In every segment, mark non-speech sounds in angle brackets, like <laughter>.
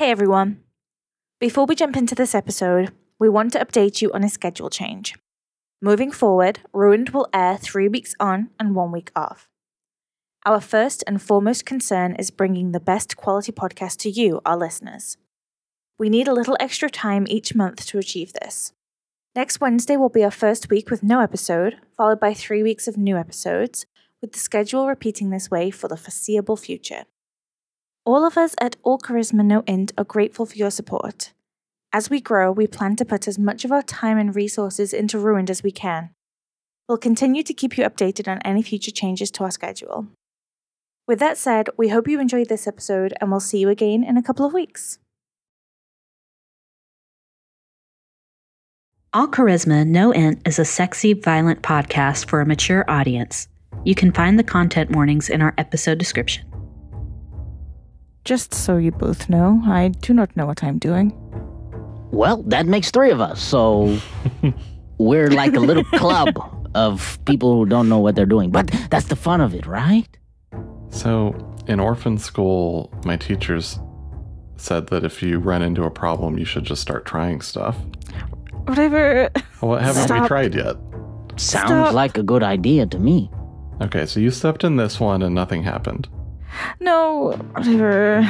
Hey everyone. Before we jump into this episode, we want to update you on a schedule change. Moving forward, Ruined will air three weeks on and one week off. Our first and foremost concern is bringing the best quality podcast to you, our listeners. We need a little extra time each month to achieve this. Next Wednesday will be our first week with no episode, followed by three weeks of new episodes, with the schedule repeating this way for the foreseeable future. All of us at All Charisma No Int are grateful for your support. As we grow, we plan to put as much of our time and resources into Ruined as we can. We'll continue to keep you updated on any future changes to our schedule. With that said, we hope you enjoyed this episode and we'll see you again in a couple of weeks. All Charisma No Int is a sexy, violent podcast for a mature audience. You can find the content warnings in our episode description. Just so you both know, I do not know what I'm doing. Well, that makes three of us, so <laughs> we're like a little club of people who don't know what they're doing. But that's the fun of it, right? So, in orphan school, my teachers said that if you run into a problem, you should just start trying stuff. Whatever. Well, haven't we tried yet? Sounds Stop. like a good idea to me. Okay, so you stepped in this one and nothing happened. No, whatever.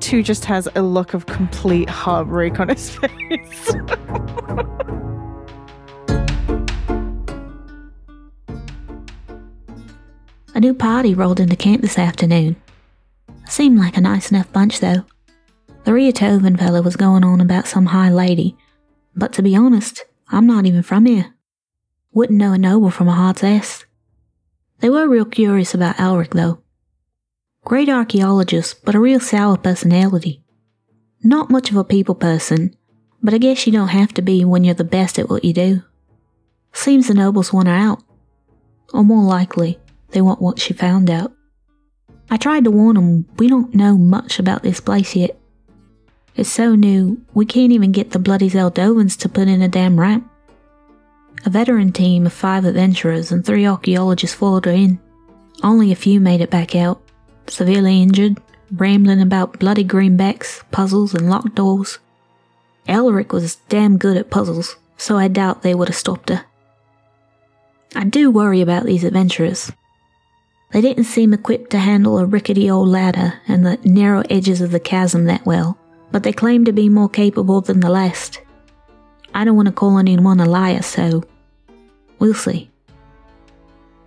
Two just has a look of complete heartbreak on his <laughs> face. A new party rolled into camp this afternoon. Seemed like a nice enough bunch, though. The Riatovan fellow was going on about some high lady, but to be honest, I'm not even from here. Wouldn't know a noble from a hot's ass. They were real curious about Alric, though. Great archaeologist, but a real sour personality. Not much of a people person, but I guess you don't have to be when you're the best at what you do. Seems the nobles want her out. Or more likely, they want what she found out. I tried to warn them we don't know much about this place yet. It's so new, we can't even get the bloody Zeldovans to put in a damn ramp. A veteran team of five adventurers and three archaeologists followed her in. Only a few made it back out, severely injured, rambling about bloody greenbacks, puzzles, and locked doors. Elric was damn good at puzzles, so I doubt they would have stopped her. I do worry about these adventurers. They didn't seem equipped to handle a rickety old ladder and the narrow edges of the chasm that well, but they claim to be more capable than the last. I don't want to call anyone a liar, so we'll see.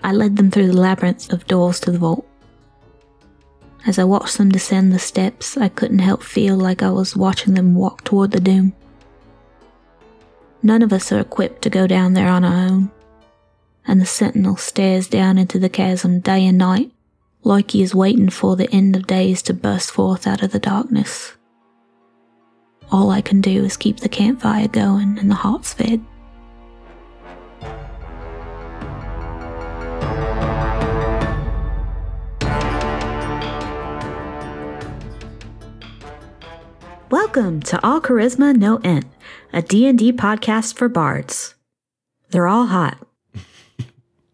I led them through the labyrinth of doors to the vault. As I watched them descend the steps, I couldn't help feel like I was watching them walk toward the doom. None of us are equipped to go down there on our own and the sentinel stares down into the chasm day and night, like he is waiting for the end of days to burst forth out of the darkness. All I can do is keep the campfire going and the hearts fed. Welcome to All Charisma No Int, a D&D podcast for bards. They're all hot. <laughs>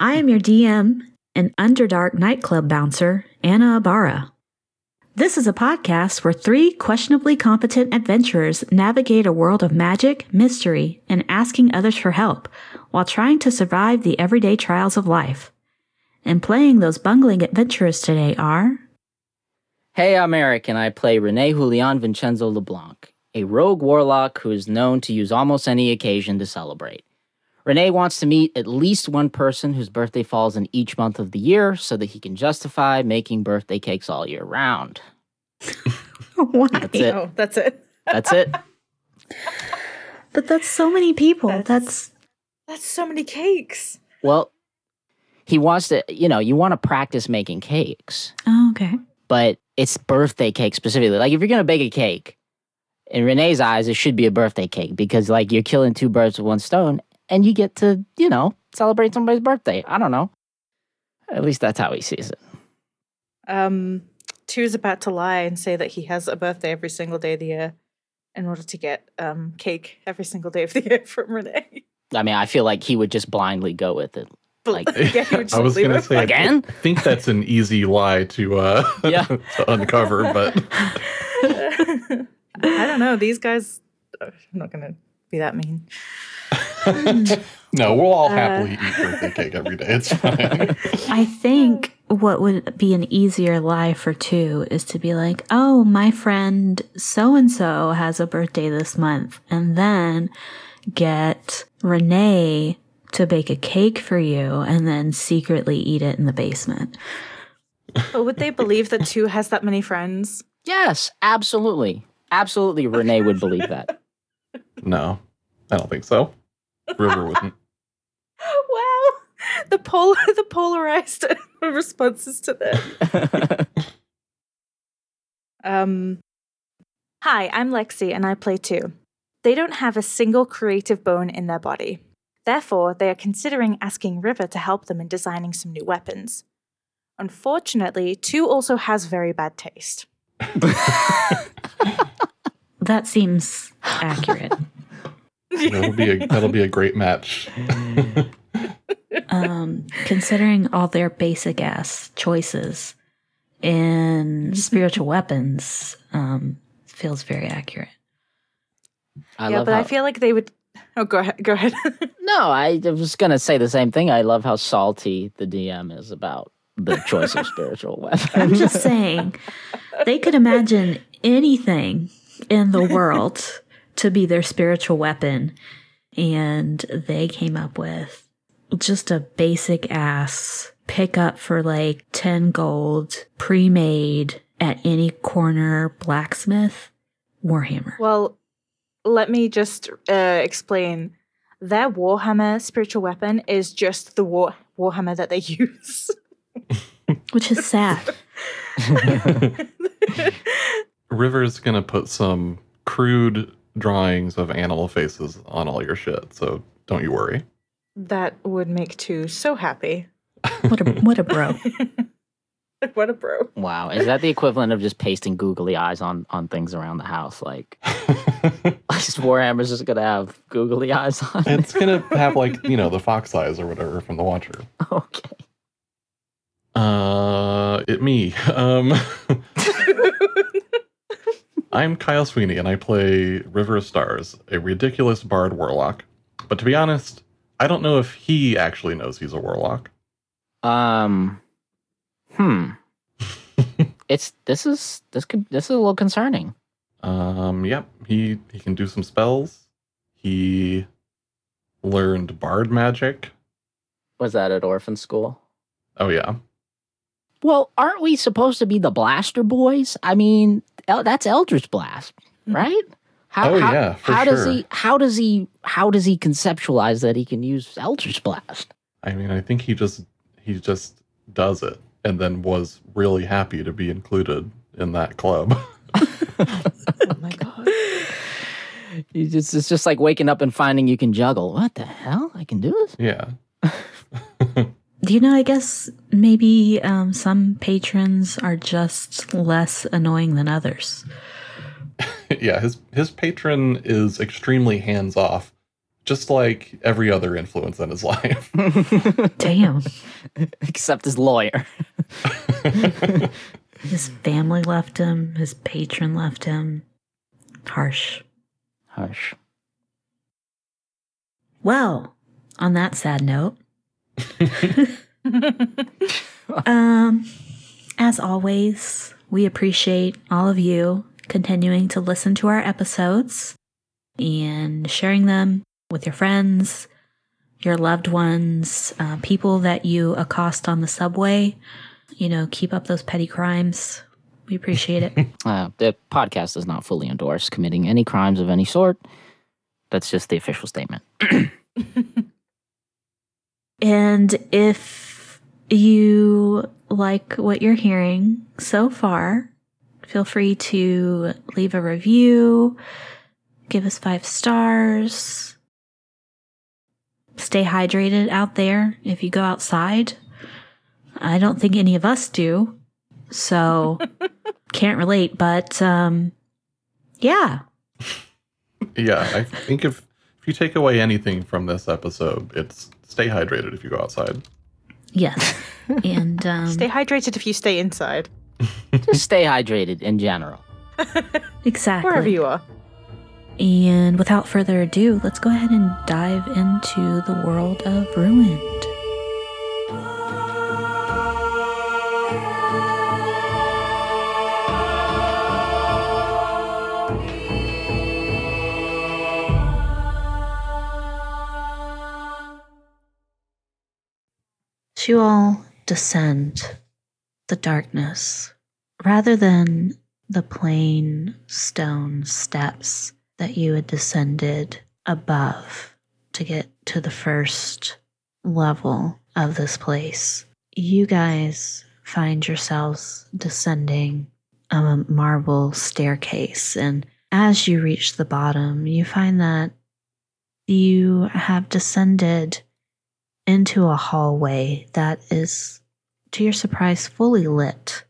I am your DM and Underdark nightclub bouncer, Anna Abara. This is a podcast where three questionably competent adventurers navigate a world of magic, mystery, and asking others for help while trying to survive the everyday trials of life. And playing those bungling adventurers today are Hey, I'm Eric, and I play Rene Julian Vincenzo LeBlanc, a rogue warlock who is known to use almost any occasion to celebrate. Rene wants to meet at least one person whose birthday falls in each month of the year so that he can justify making birthday cakes all year round. <laughs> Why? That's it. Oh, that's it. That's it. <laughs> But that's so many people. That's- That's, That's so many cakes. Well, he wants to, you know, you want to practice making cakes, oh, okay. but it's birthday cake specifically. Like if you're going to bake a cake, in Rene's eyes, it should be a birthday cake because, like, you're killing two birds with one stone and you get to, you know, celebrate somebody's birthday. I don't know. At least that's how he sees it. Um, Two's about to lie and say that he has a birthday every single day of the year in order to get um cake every single day of the <laughs> year from Rene. I mean, I feel like he would just blindly go with it. Like <laughs> Yeah, he would <laughs> just I was leave gonna it. say I Again? think that's an easy lie to uh Yeah. to uncover, but I don't know. These guys. I'm not gonna be that mean. <laughs> no, we'll all Uh. happily eat birthday cake every day. It's fine. <laughs> I think what would be an easier lie for two is to be like, oh, my friend so and so has a birthday this month, and then get Rene to bake a cake for you and then secretly eat it in the basement. But would they believe that two has that many friends? yes, absolutely, absolutely. Rene would believe that. no, I don't think so. River wouldn't. <laughs> Wow. The polar <laughs> the polarized <laughs> responses to that. Um Hi, I'm Lexi and I play two. They don't have a single creative bone in their body. Therefore, they are considering asking River to help them in designing some new weapons. Unfortunately, two also has very bad taste. That seems accurate. That'll be a that'll be a great match. <laughs> um, considering all their basic ass choices in spiritual weapons, um, feels very accurate. I yeah, love but how, I feel like they would Oh, go ahead. Go ahead. <laughs> No, I was gonna say the same thing. I love how salty the DM is about the choice of <laughs> spiritual weapons. I'm just saying, they could imagine anything in the world to be their spiritual weapon, and they came up with just a basic ass pickup for like 10 gold, pre made at any corner blacksmith Warhammer. Well, let me just uh, explain. Their Warhammer spiritual weapon is just the war Warhammer that they <laughs> use. Which is sad. <laughs> River's gonna put some crude drawings of animal faces on all your shit, so don't you worry. that would make two so happy. <laughs> What a what a bro. <laughs> what a bro. wow, is that the equivalent of just pasting googly eyes on on things around the house? Like, <laughs> just Warhammer's just gonna have googly eyes on. it? it's gonna have like you know the fox eyes or whatever from the Watcher. Okay. Uh, it me. Um, I'm Kyle Sweeney, and I play River of Stars, a ridiculous bard warlock. But to be honest, I don't know if he actually knows he's a warlock. Um. Hmm. <laughs> it's this is this could this is a little concerning. Um, yep, he he can do some spells. He learned bard magic. Was that at orphan school? Oh yeah, Well, aren't we supposed to be the blaster boys? I mean, El- that's Eldritch Blast, mm. right? How, Oh, how, yeah, for how does he? How does he? How does he conceptualize that he can use Eldritch Blast? I mean, I think he just he just does it, and then was really happy to be included in that club. <laughs> Oh my god. You just, it's just like waking up and finding you can juggle. What the hell? I can do this? yeah, <laughs> Do you know, I guess maybe um, some patrons are just less annoying than others. <laughs> yeah. His his patron is extremely hands off, just like every other influence in his life. <laughs> Damn. <laughs> Except his lawyer. His family left him, his patron left him. Harsh. Hush. Well, on that sad note, <laughs> um, as always, we appreciate all of you continuing to listen to our episodes and sharing them with your friends, your loved ones, uh, people that you accost on the subway. You know, keep up those petty crimes. We appreciate it. <laughs> Uh, the podcast does not fully endorse committing any crimes of any sort. That's just the official statement. <clears throat> And if you like what you're hearing so far, feel free to leave a review, give us five stars. Stay hydrated out there if you go outside. I don't think any of us do. So <laughs> can't relate, but um yeah. yeah, I think if if you take away anything from this episode, it's stay hydrated if you go outside. Yes. <laughs> and um, Stay hydrated if you stay inside, <laughs> Just stay hydrated in general. <laughs> exactly. wherever you are. And without further ado, let's go ahead and dive into the world of Ruined. You all descend the darkness, rather than the plain stone steps that you had descended above to get to the first level of this place, you guys find yourselves descending a marble staircase. And as you reach the bottom, you find that you have descended into a hallway that is, to your surprise, fully lit.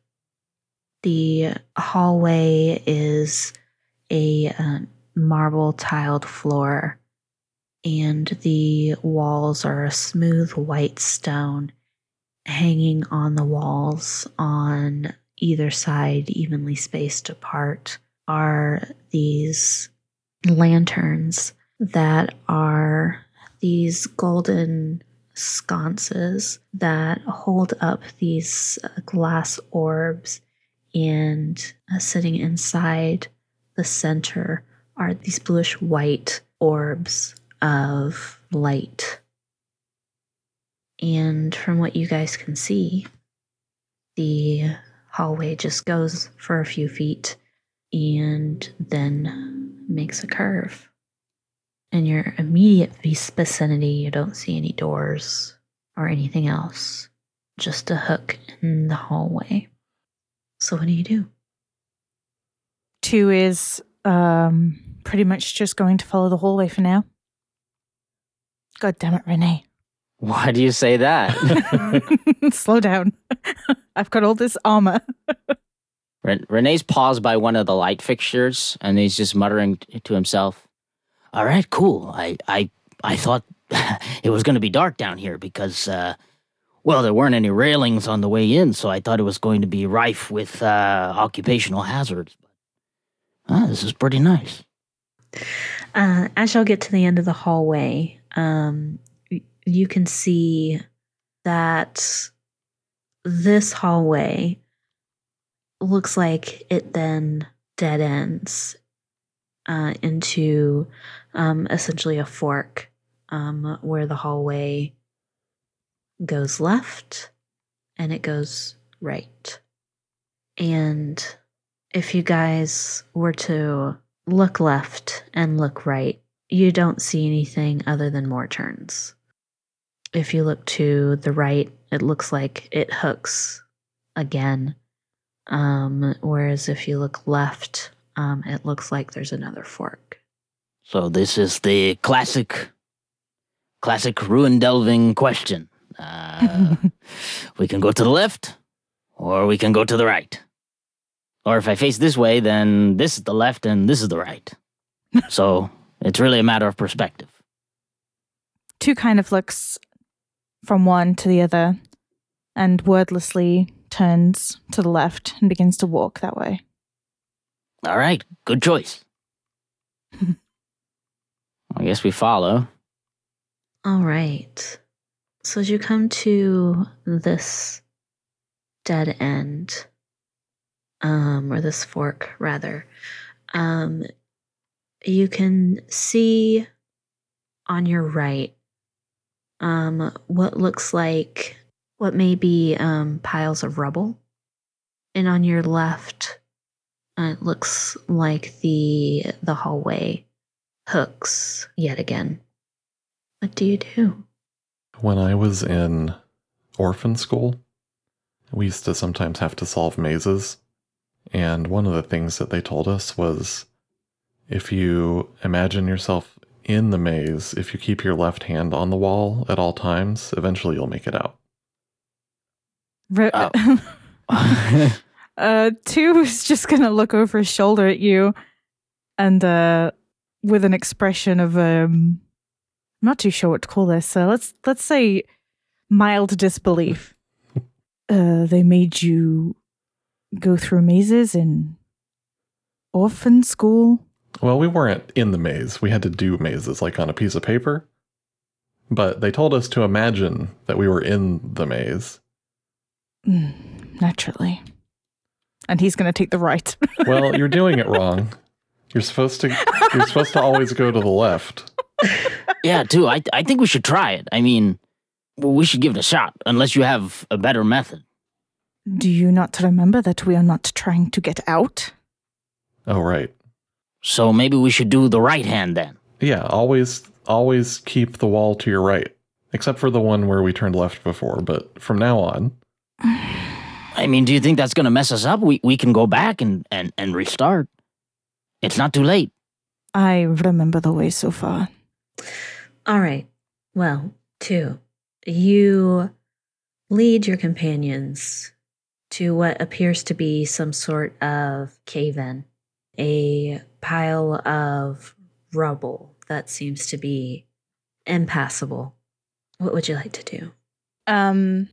The hallway is a uh, marble tiled floor, and the walls are a smooth white stone hanging on the walls on either side, evenly spaced apart, are these lanterns that are these golden sconces that hold up these uh, glass orbs, and uh, sitting inside the center are these bluish white orbs of light. And from what you guys can see, the hallway just goes for a few feet and then makes a curve. In your immediate vicinity, you don't see any doors or anything else, just a hook in the hallway. So, what do you do? Two is um, pretty much just going to follow the hallway for now. God damn it, Rene. Why do you say that? <laughs> Slow down. <laughs> I've got all this armor. Ren- Rene's paused by one of the light fixtures, and he's just muttering t- to himself. All right, cool. I I I thought <laughs> it was going to be dark down here because, uh, well, there weren't any railings on the way in, so I thought it was going to be rife with uh, occupational hazards. Ah, this is pretty nice. Uh, as y'all get to the end of the hallway, um, you can see that this hallway looks like it then dead ends uh, into um, essentially a fork um, where the hallway goes left and it goes right. And if you guys were to look left and look right, you don't see anything other than more turns. If you look to the right, it looks like it hooks again. Um, whereas if you look left, um, it looks like there's another fork. So this is the classic, classic ruin delving question. Uh, <laughs> we can go to the left, or we can go to the right. Or if I face this way, then this is the left and this is the right. <laughs> so it's really a matter of perspective. Two kind of looks from one to the other and wordlessly turns to the left and begins to walk that way. All right, good choice. <laughs> I guess we follow. All right. So as you come to this dead end, um, or this fork rather, um, you can see on your right um, what looks like what may be um, piles of rubble, and on your left, uh, it looks like the the hallway hooks yet again. What do you do? When I was in orphan school, we used to sometimes have to solve mazes. And one of the things that they told us was if you imagine yourself in the maze, if you keep your left hand on the wall at all times, eventually you'll make it out. Re- Oh. <laughs> uh, two is just gonna look over his shoulder at you, and uh, with an expression of um, I'm not too sure what to call this. So let's let's say mild disbelief. <laughs> uh, they made you go through mazes in orphan school. Well, we weren't in the maze. We had to do mazes like on a piece of paper. But they told us to imagine that we were in the maze. Mm, naturally. And he's going to take the right. Well, you're doing it <laughs> wrong. You're supposed to you're supposed to always go to the left. Yeah, too. I I think we should try it. I mean, we should give it a shot, unless you have a better method. Do you not remember that we are not trying to get out? Oh, right. So maybe we should do the right hand then. Yeah, always always keep the wall to your right. Except for the one where we turned left before, but from now on, I mean, do you think that's gonna mess us up? We we can go back and and and restart. It's not too late. I remember the way so far. All right. Well, two. You lead your companions to what appears to be some sort of cave in, a pile of rubble that seems to be impassable. What would you like to do? Um,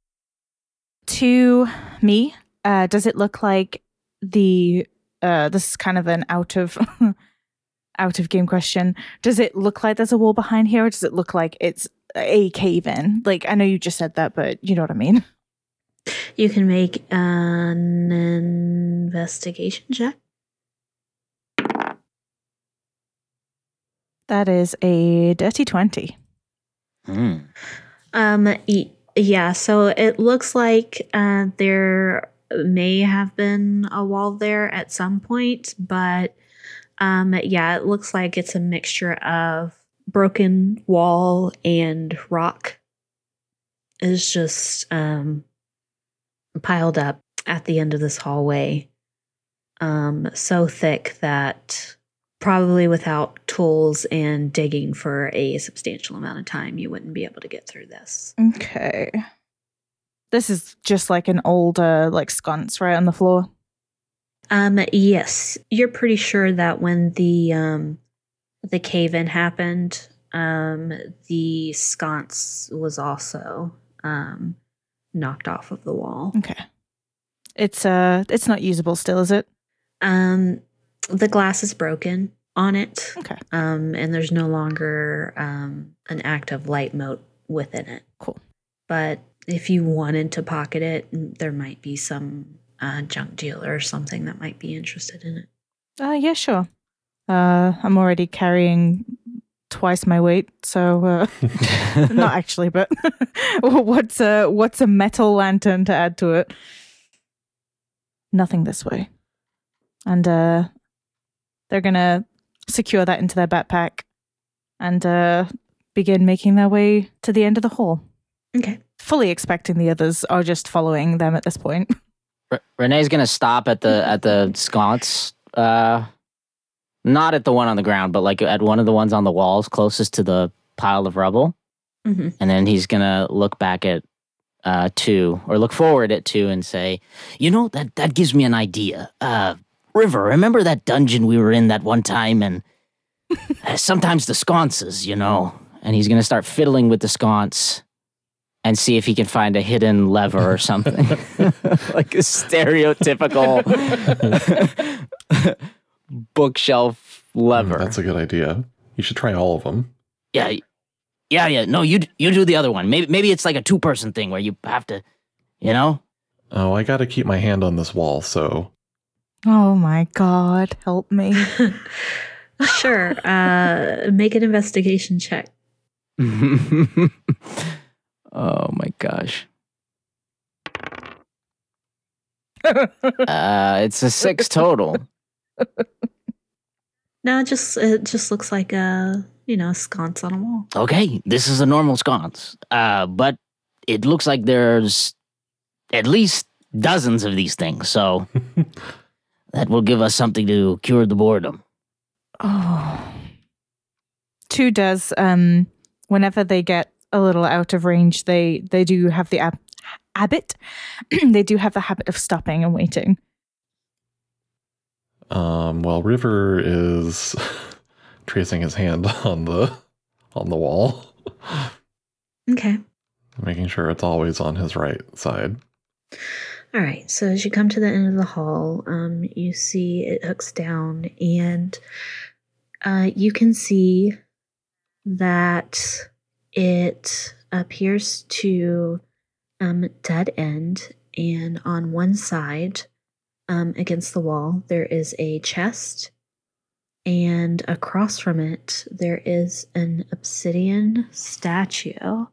to me, uh, does it look like the uh, this is kind of an out of <laughs> out of game question. Does it look like there's a wall behind here, or does it look like it's a cave in? Like I know you just said that, but you know what I mean. You can make an investigation check. That is a dirty twenty. Hmm. Um, y- yeah, so it looks like uh, there may have been a wall there at some point, but um, yeah, it looks like it's a mixture of broken wall and rock is just um, piled up at the end of this hallway. Um, so thick that probably without tools and digging for a substantial amount of time, you wouldn't be able to get through this. Okay. This is just like an older like sconce right on the floor. Um, yes, you're pretty sure that when the um the cave in happened, um, the sconce was also um knocked off of the wall. Okay. It's uh it's not usable still, is it? Um, the glass is broken on it. Okay. Um, and there's no longer um an active light mote within it. Cool. But if you wanted to pocket it, there might be some uh, junk dealer or something that might be interested in it. Uh yeah, sure. Uh I'm already carrying twice my weight, so uh <laughs> not actually, but <laughs> what's a what's a metal lantern to add to it? Nothing this way. And uh they're gonna secure that into their backpack and uh begin making their way to the end of the hall. Okay. Fully expecting the others are just following them at this point. <laughs> R- Rene's gonna stop at the at the sconce. Uh, not at the one on the ground, but like at one of the ones on the walls closest to the pile of rubble. hmm And then he's gonna look back at uh two or look forward at two and say, you know, that that gives me an idea. Uh River, remember that dungeon we were in that one time and <laughs> uh, sometimes the sconces, you know. And he's gonna start fiddling with the sconce and see if he can find a hidden lever or something. <laughs> like a stereotypical <laughs> bookshelf lever. Mm, That's a good idea. You should try all of them. Yeah, yeah, yeah. No, you you do the other one. Maybe maybe it's like a two person thing where you have to, you know. Oh, I got to keep my hand on this wall, so Oh my god, help me. <laughs> Sure. Uh, make an investigation check. Oh my gosh. <laughs> Uh, it's a six total. <laughs> No, it just it just looks like a you know a sconce on a wall. Okay, this is a normal sconce. Uh, but it looks like there's at least dozens of these things, so <laughs> that will give us something to cure the boredom. Oh, two does um whenever they get a little out of range, they they do have the ab- habit. <clears throat> they do have the habit of stopping and waiting. um well River is <laughs> tracing his hand <laughs> on the on the wall. Okay. making sure it's always on his right side. All right, so as you come to the end of the hall, um, you see it hooks down, and uh, you can see that it appears to um, dead end, and on one side, um, against the wall, there is a chest, and across from it, there is an obsidian statue.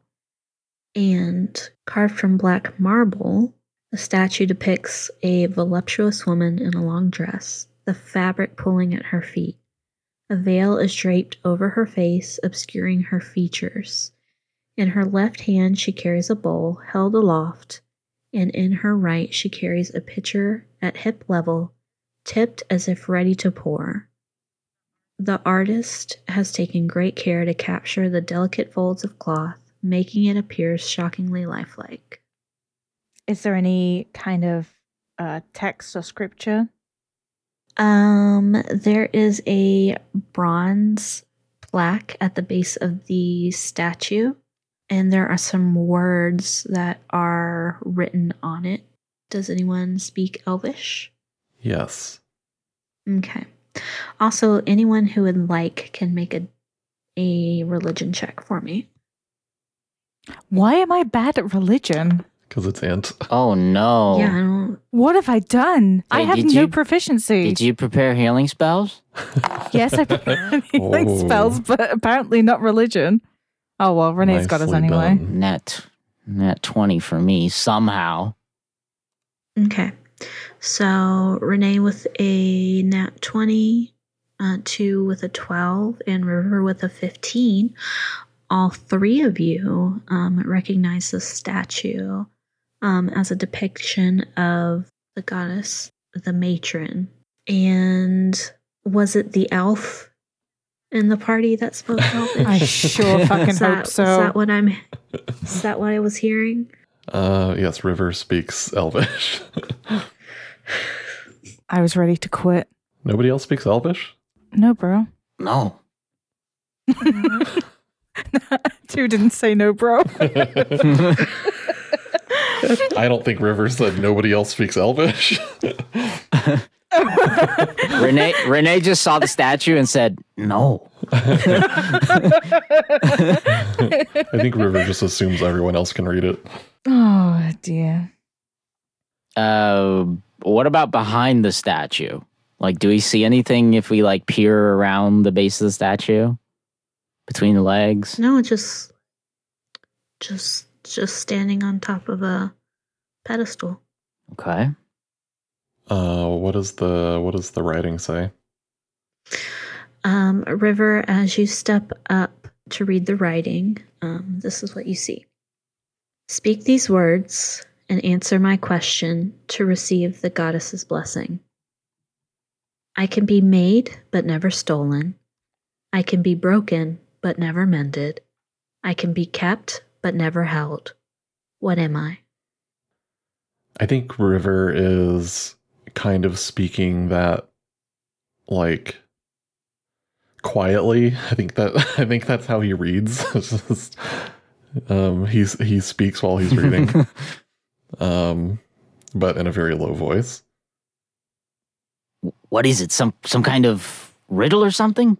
And carved from black marble, the statue depicts a voluptuous woman in a long dress, the fabric pulling at her feet. A veil is draped over her face, obscuring her features. In her left hand, she carries a bowl held aloft, and in her right, she carries a pitcher at hip level, tipped as if ready to pour. The artist has taken great care to capture the delicate folds of cloth, making it appear shockingly lifelike. Is there any kind of uh, text or scripture? Um, there is a bronze plaque at the base of the statue, and there are some words that are written on it. Does anyone speak Elvish? Yes. Okay. Also, anyone who would like can make a a religion check for me. Why am I bad at religion? Because it's ant. <laughs> Oh no. Yeah, What have I done? I have did no you- proficiency. Did you prepare healing spells? <laughs> Yes, I prepared <laughs> healing Oh. spells, but apparently not religion. Oh well, Rene's got us anyway. done. Nat nat twenty for me somehow. Okay. So Rene with a nat 20, uh, 2 with a 12, and River with a 15. All three of you um, recognize the statue um, as a depiction of the goddess, the matron. And was it the elf in the party that spoke <laughs> Elvish? I sure fucking is hope so. Is that what I'm? Is that what I was hearing? Uh, yes, River speaks Elvish. I was ready to quit. Nobody else speaks Elvish? No, bro. No. <laughs> Two didn't say no, bro. <laughs> I don't think River said nobody else speaks Elvish. <laughs> Rene Rene just saw the statue and said, No. I think River just assumes everyone else can read it. oh dear. Uh what about behind the statue? Like do we see anything if we like peer around the base of the statue? Between the legs? No, just just just standing on top of a pedestal. Okay. Uh, what does the what does the writing say? Um, River, as you step up to read the writing, um, this is what you see. Speak these words and answer my question to receive the goddess's blessing. I can be made but never stolen. I can be broken but never mended. I can be kept but never held. What am I? I think River is kind of speaking that like quietly. I think that <laughs> I think that's how he reads. <laughs> Just, um he's he speaks while he's reading. <laughs> um but in a very low voice. what is it? Some some kind of riddle or something?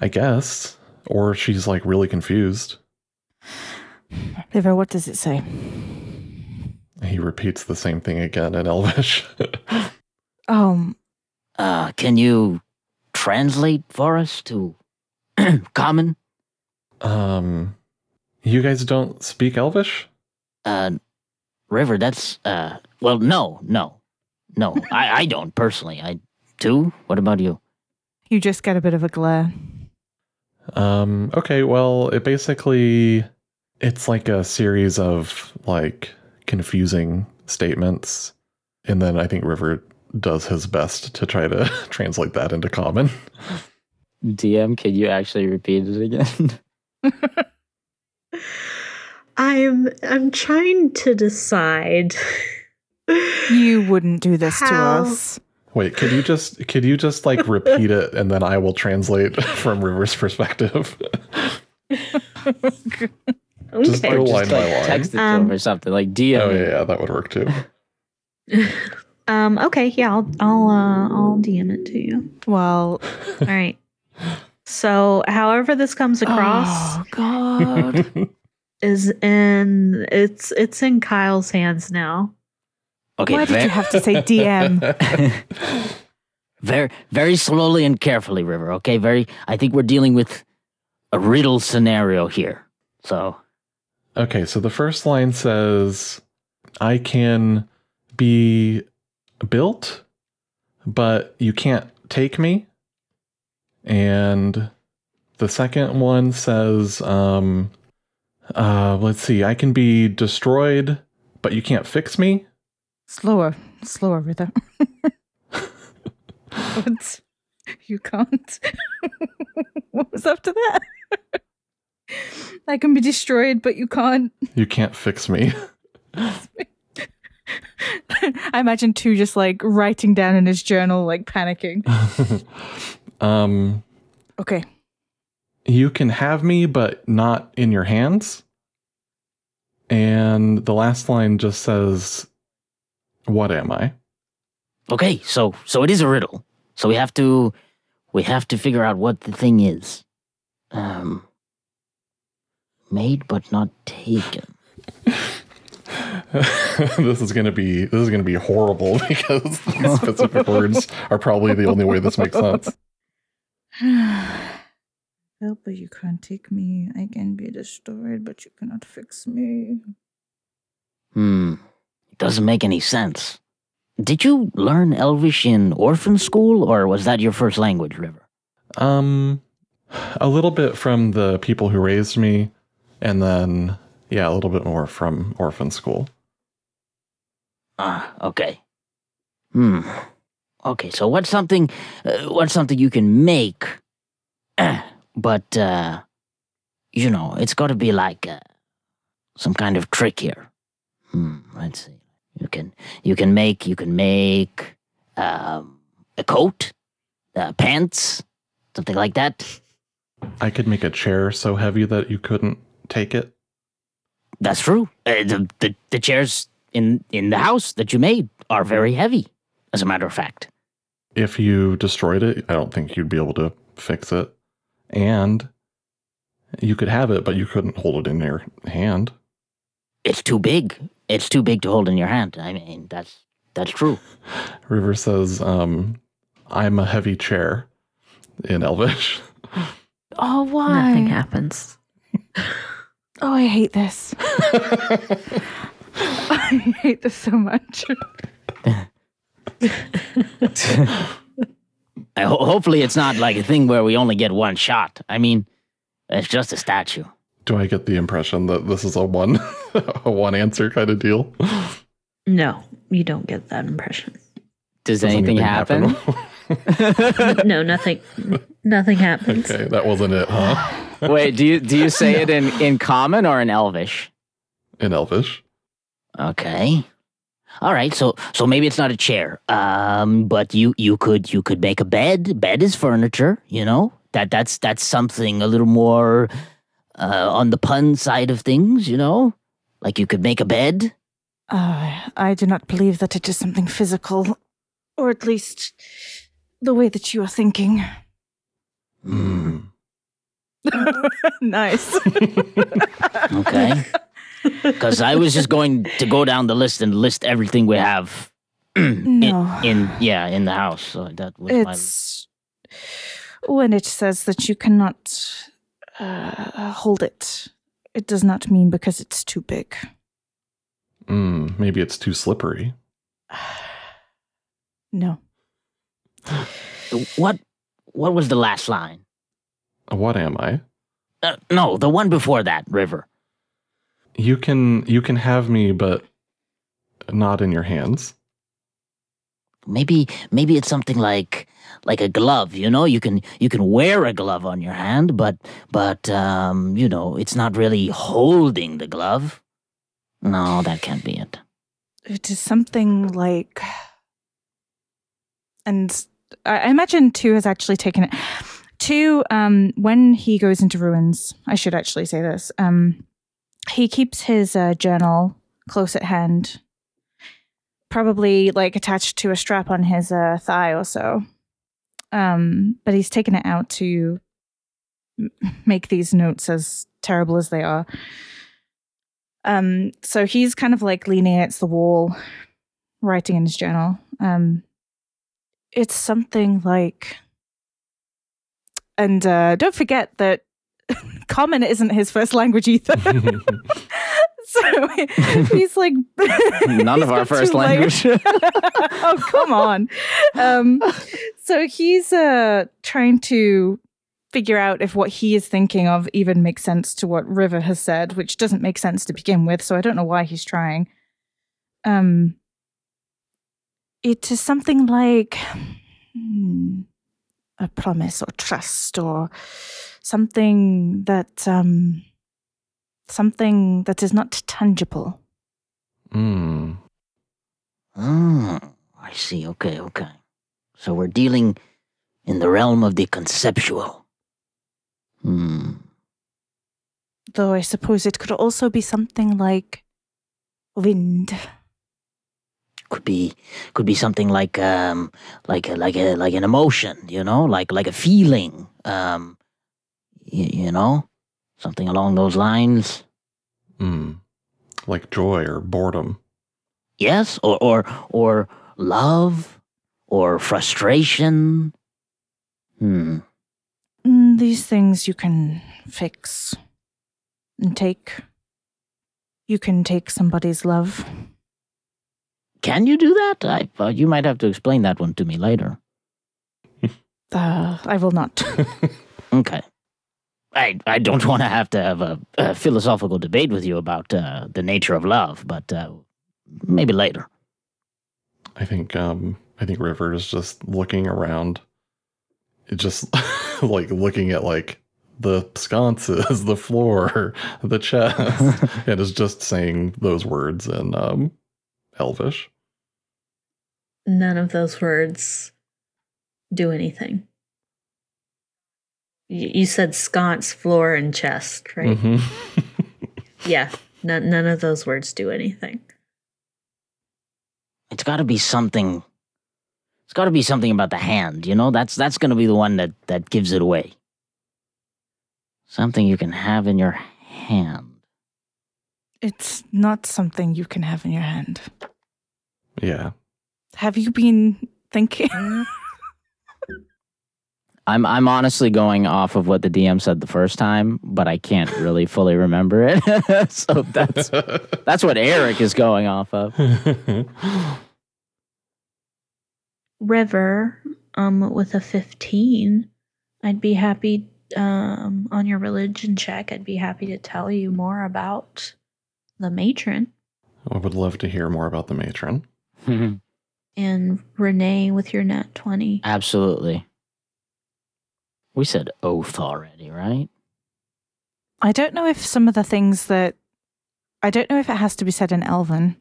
I guess. Or she's like really confused. River, what does it say? He repeats the same thing again in Elvish. <laughs> Um, Uh can you translate for us to <clears throat> common? um you guys don't speak Elvish? Uh River, that's uh well no, no. No. I, I don't personally. I do. What about you? you just get a bit of a glare. Um, okay, well, it basically it's like a series of like confusing statements. And then I think River does his best to try to <laughs> translate that into common. DM, can you actually repeat it again? <laughs> I'm I'm trying to decide. You wouldn't do this How? to us. Wait, could you just could you just like repeat it and then I will translate <laughs> from River's perspective? Just Okay. go line Just by like line. text it to Um, him or something like DM. Oh yeah, yeah, that would work too. <laughs> <laughs> um. Okay. Yeah. I'll. I'll. Uh, I'll DM it to you. Well, <laughs> All right. So, however this comes across Oh God. is in it's it's in Kyle's hands now. Okay, Why did you have to say DM? very very slowly and carefully, River. Okay, very. I think we're dealing with a riddle scenario here. So Okay, so the first line says, I can be built, but you can't take me. And the second one says, um, uh, let's see, I can be destroyed, but you can't fix me. slower, slower, Rither. <laughs> what? You can't. <laughs> what was after that? <laughs> I can be destroyed, but you can't. You can't fix me. <laughs> I imagine two just like writing down in his journal, like panicking. <laughs> um, Okay. you can have me, but not in your hands. And the last line just says, What am I? okay, so so it is a riddle. So we have to we have to figure out what the thing is. Um, made but not taken. <laughs> this is gonna be this is gonna be horrible <laughs> because these <laughs> specific words are probably the only way this makes sense. Help, but you can't take me. I can be destroyed, but you cannot fix me. Hmm, it doesn't make any sense. Did you learn Elvish in orphan school, or was that your first language, River? Um, a little bit from the people who raised me, and then yeah, a little bit more from orphan school. Ah, okay. Hmm. Okay, so what's something, uh, what's something you can make, <clears throat> but uh, you know, it's got to be like uh, some kind of trick here. Hmm. Let's see. You can, you can make, you can make um, a coat, uh, pants, something like that. I could make a chair so heavy that you couldn't take it. That's true. Uh, the, the the chairs in in the house that you made are very heavy, as a matter of fact. If you destroyed it, I don't think you'd be able to fix it. And you could have it, but you couldn't hold it in your hand. It's too big. It's too big to hold in your hand. I mean, that's that's true. <laughs> River says, um, I'm a heavy chair in Elvish. <laughs> Oh, why? Nothing happens. <laughs> Oh, I hate this. <laughs> I hate this so much. I <laughs> uh, ho- hopefully, it's not like a thing where we only get one shot. I mean, it's just a statue. Do I get the impression that this is a one <laughs> a one answer kind of deal? No, you don't get that impression. Does, Does anything, happen? No, nothing. Nothing happens. okay, that wasn't it, huh? <laughs> Wait, do you do you say it in in common or in Elvish? In Elvish. Okay. All right, so so maybe it's not a chair. Um, but you you could you could make a bed. Bed is furniture, you know. That that's that's something a little more uh, on the pun side of things, you know. Like you could make a bed. Uh, I do not believe that it is something physical, or at least the way that you are thinking. Hmm. <laughs> nice. <laughs> Okay. Because I was just going to go down the list and list everything we have <clears throat> in, No. in yeah in the house. So that was my It's when it says that you cannot uh, hold it. It does not mean because it's too big. Mm, maybe it's too slippery. <sighs> No. What what was the last line? What am I? Uh, no, the one before that, River. You can you can have me, but not in your hands. Maybe maybe it's something like like a glove, you know? You can you can wear a glove on your hand, but but um, you know, it's not really holding the glove. No, that can't be it. It is something like. And I imagine two has actually taken it. Two, um, when he goes into ruins, I should actually say this. Um, he keeps his uh, journal close at hand, probably like attached to a strap on his uh, thigh or so. Um, but he's taken it out to make these notes as terrible as they are. Um, so he's kind of like leaning against the wall, writing in his journal. Um, it's something like, and uh, don't forget that <laughs> Common isn't his first language either. <laughs> <laughs> so he's like, None of our first language. oh come on um so he's uh trying to figure out if what he is thinking of even makes sense to what river has said which doesn't make sense to begin with so i don't know why he's trying um it is something like hmm, a promise or trust or something that um something that is not tangible Hmm. Oh, I see. Okay, okay. So we're dealing in the realm of the conceptual. Hmm. Though I suppose it could also be something like wind. Could be could be something like um like a, like a like an emotion, you know, like like a feeling. Um y- you know, something along those lines. Hmm. Like joy or boredom. Yes, or or or love or frustration. Hmm. Mm, These things you can fix and take. You can take somebody's love. Can you do that? I uh, you might have to explain that one to me later. <laughs> Uh, I will not. <laughs> Okay. I I don't want to have to have a, a philosophical debate with you about uh, the nature of love, but uh, maybe later. I think um I think River is just looking around. Just <laughs> like looking at like the sconces, the floor, the chest, and is just saying those words and um Elvish. None of those words do anything. Y- You said sconce, floor, and chest, right? Mhm. <laughs> Yeah, none, none of those words do anything. It's got to be something. It's got to be something about the hand. You know, that's that's going to be the one that that gives it away. Something you can have in your hand. It's not something you can have in your hand. yeah. Have you been thinking? <laughs> I'm I'm honestly going off of what the DM said the first time, but I can't really fully remember it. <laughs> so that's <laughs> that's what Eric is going off of. River, um, with a 15, I'd be happy, um, on your religion check, I'd be happy to tell you more about the matron. I would love to hear more about the matron. Mm-hmm. And Rene with your nat 20. Absolutely. We said oath already, right? I don't know if some of the things that. I don't know if it has to be said in Elven.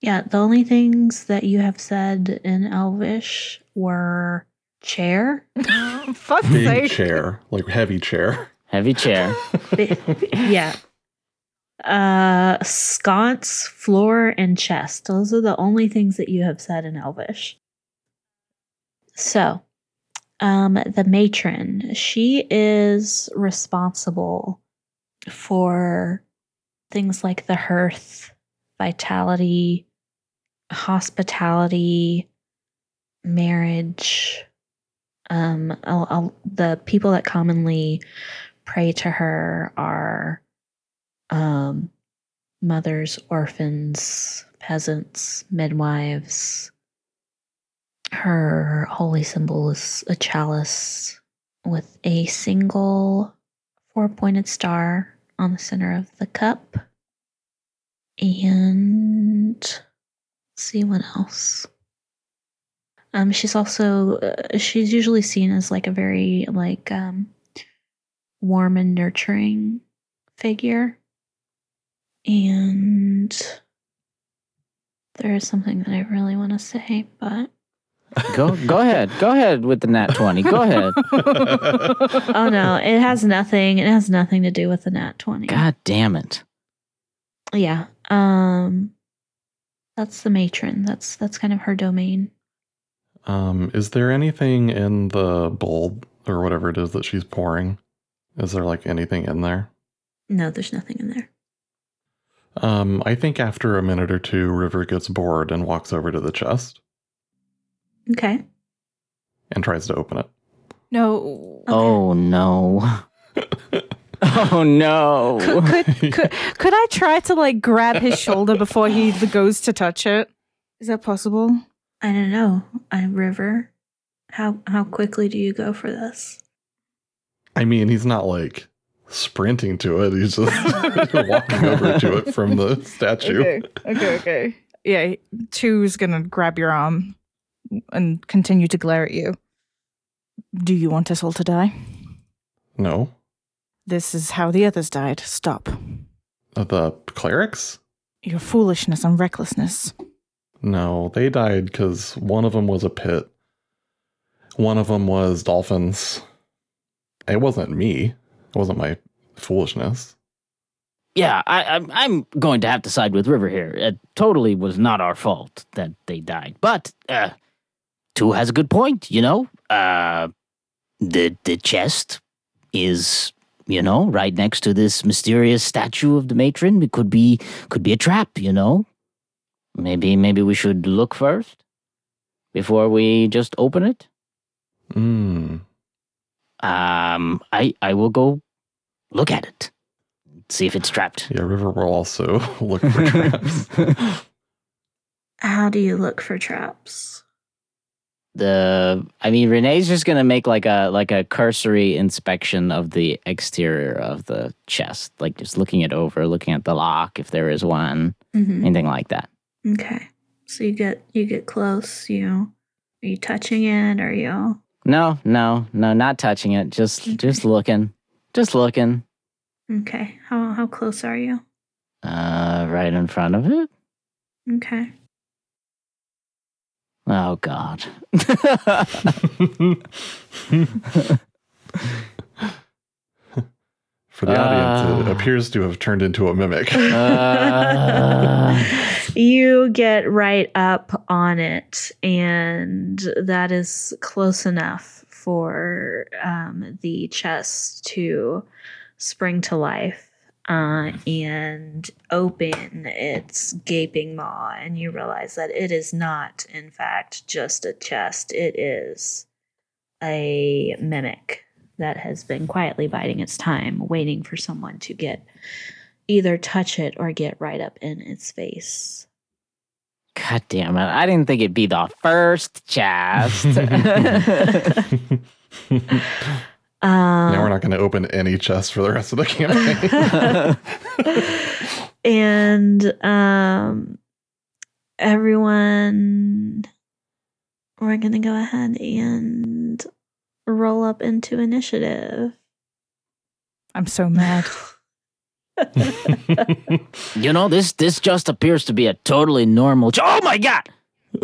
Yeah, the only things that you have said in Elvish were chair. <laughs> Fuck's Big sake. chair, like heavy chair. Heavy chair. yeah. Uh, sconce, floor, and chest. Those are the only things that you have said in Elvish. So, um, the matron, she is responsible for things like the hearth, vitality, hospitality, marriage. Um, I'll, I'll, the people that commonly pray to her are um, mothers, orphans, peasants, midwives. Her holy symbol is a chalice with a single four pointed star on the center of the cup. And see what else. Um, she's also uh, she's usually seen as like a very like um warm and nurturing figure. And there is something that I really want to say, but <laughs> Go go ahead. Go ahead with the nat 20. Go ahead. <laughs> oh no, it has nothing. It has nothing to do with the nat twenty. God damn it. Yeah. Um that's the matron. That's that's kind of her domain. Um, is there anything in the bowl or whatever it is that she's pouring? Is there like anything in there? No, there's nothing in there. Um, I think after a minute or two, River gets bored and walks over to the chest Okay. and tries to open it. No. Oh no. <laughs> oh no. Could, could, could, could I try to like grab his shoulder before he goes to touch it? Is that possible? I don't know. I River. How how quickly do you go for this? I mean, he's not like sprinting to it. He's just <laughs> walking over to it from the statue. Okay. Okay. Okay. Yeah. Two's gonna grab your arm and continue to glare at you. Do you want us all to die? No. This is how the others died. Stop. Uh, The clerics? Your foolishness and recklessness. No, they died because one of them was a pit. One of them was dolphins. It wasn't me. It wasn't my foolishness. Yeah, I, I'm I'm going to have to side with River here. It totally was not our fault that they died. But uh Two has a good point, you know? Uh the the chest is you know, right next to this mysterious statue of the matron. It could be could be a trap, you know? Maybe maybe we should look first before we just open it. Mm. Um I I will go look at it. See if it's trapped. Yeah, River will also <laughs> look for traps. <laughs> How do you look for traps? the I mean Rene's just gonna make like a like a cursory inspection of the exterior of the chest, like just looking it over, looking at the lock if there is one, Mm-hmm. anything like that. Okay. So you get you get close. You are you touching it? Are you? No, no, no, not touching it. Just Okay. just looking. Just looking. Okay. How how close are you? Uh right in front of it. Okay. Oh god. <laughs> <laughs> <laughs> For the audience, it Uh. appears to have turned into a mimic. Uh, <laughs> You get right up on it, and that is close enough for um, the chest to spring to life uh, and open its gaping maw. And you realize that it is not, in fact, just a chest, it is a mimic that has been quietly biding its time, waiting for someone to get either touch it or get right up in its face. God damn it. I didn't think it'd be the first chest. <laughs> Um, now we're not going to open any chests for the rest of the campaign. <laughs> <laughs> and um, everyone, we're gonna go ahead and roll up into initiative. I'm so mad. <laughs> <laughs> You know, this this just appears to be a totally normal. Ch- oh my god! <laughs>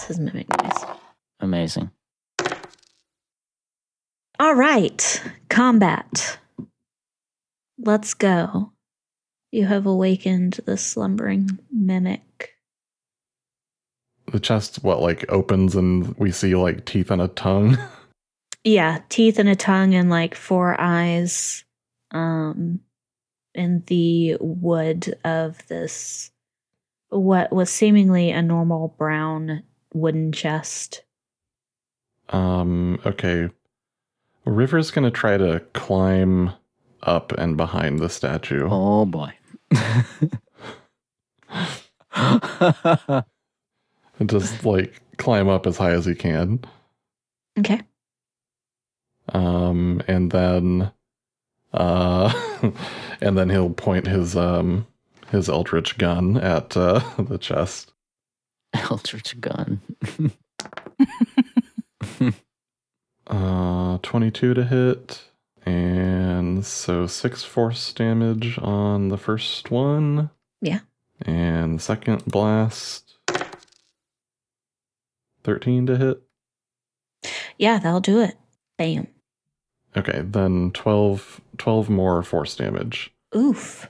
This is mimic noise. Amazing. All right, combat. Let's go. You have awakened the slumbering mimic. The chest, what, like opens and we see like teeth and a tongue? <laughs> Yeah, teeth and a tongue and like four eyes. Um in the wood of this what was seemingly a normal brown wooden chest. Um, okay. River's going to try to climb up and behind the statue. Oh boy. <laughs> <laughs> And just like climb up as high as he can. Okay. Um, and then, uh, <laughs> and then he'll point his, um, his eldritch gun at, uh, <laughs> the chest. Eldritch gun. <laughs> Uh, 22 to hit. And so six force damage on the first one. Yeah. And second blast. 13 to hit. Yeah, that'll do it. Bam. Okay, then 12, 12 more force damage. Oof.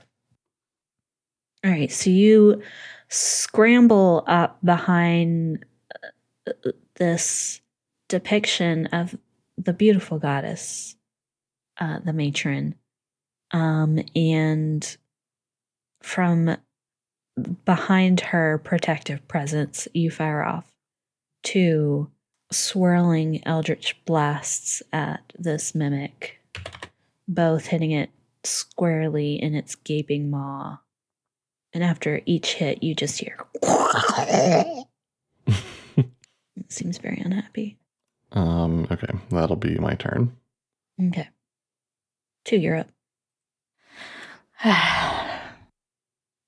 All right, so you scramble up behind uh, this depiction of the beautiful goddess, uh, the matron, um, and from behind her protective presence, you fire off two swirling eldritch blasts at this mimic, both hitting it squarely in its gaping maw. And after each hit, you just hear. <laughs> it seems very unhappy. Um, okay, that'll be my turn. Okay. Two, you're up. <sighs>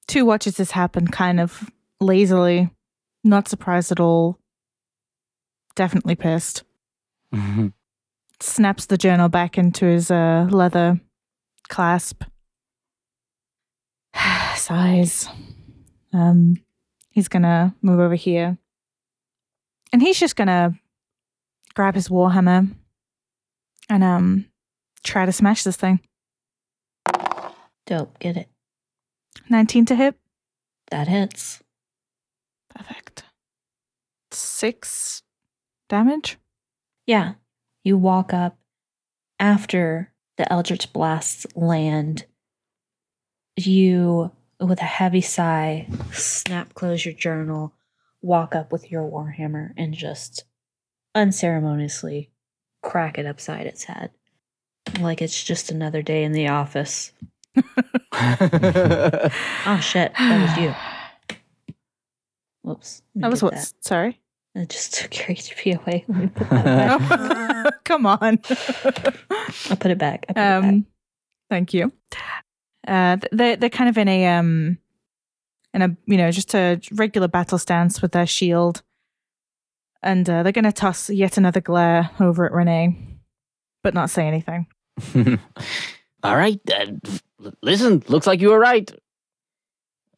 Two watches this happen kind of lazily, not surprised at all. Definitely pissed. Snaps the journal back into his uh, leather clasp. <sighs> Sighs. Um, he's gonna move over here, and he's just gonna grab his warhammer and um try to smash this thing. Dope. Get it. Nineteen to hit. That hits. Perfect. Six damage. Yeah. You walk up after the Eldritch blasts land. You, with a heavy sigh, snap close your journal, walk up with your warhammer, and just unceremoniously crack it upside its head. Like it's just another day in the office. <laughs> Oh shit, that was you. <sighs> Whoops. That was get what? Sorry. It just took your HP away. Let me put that <laughs> back. <laughs> Come on. I'll put it back. I put it back. um, thank you. Uh, they're they're kind of in a um, in a you know just a regular battle stance with their shield, and uh, they're going to toss yet another glare over at Rene, but not say anything. <laughs> All right. Uh, listen, looks like you were right.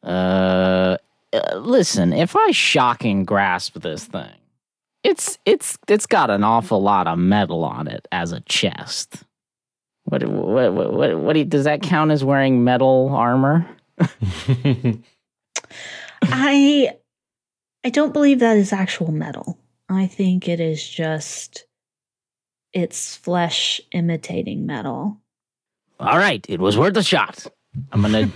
Uh, uh, listen, if I shocking grasp this thing, it's it's it's got an awful lot of metal on it as a chest. What what what what, what do you, does that count as wearing metal armor? <laughs> I I don't believe that is actual metal. I think it is just it's flesh imitating metal. All right, it was worth a shot. I'm gonna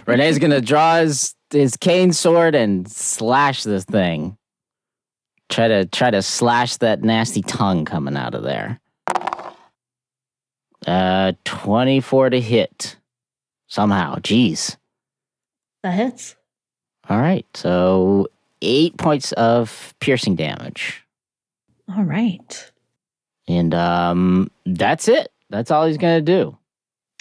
<laughs> Rene's gonna draw his his cane sword and slash this thing. Try to try to slash that nasty tongue coming out of there. Uh, 24 to hit. Somehow, jeez. That hits. All right, so eight points of piercing damage, All right. and um, that's it. That's all he's gonna do.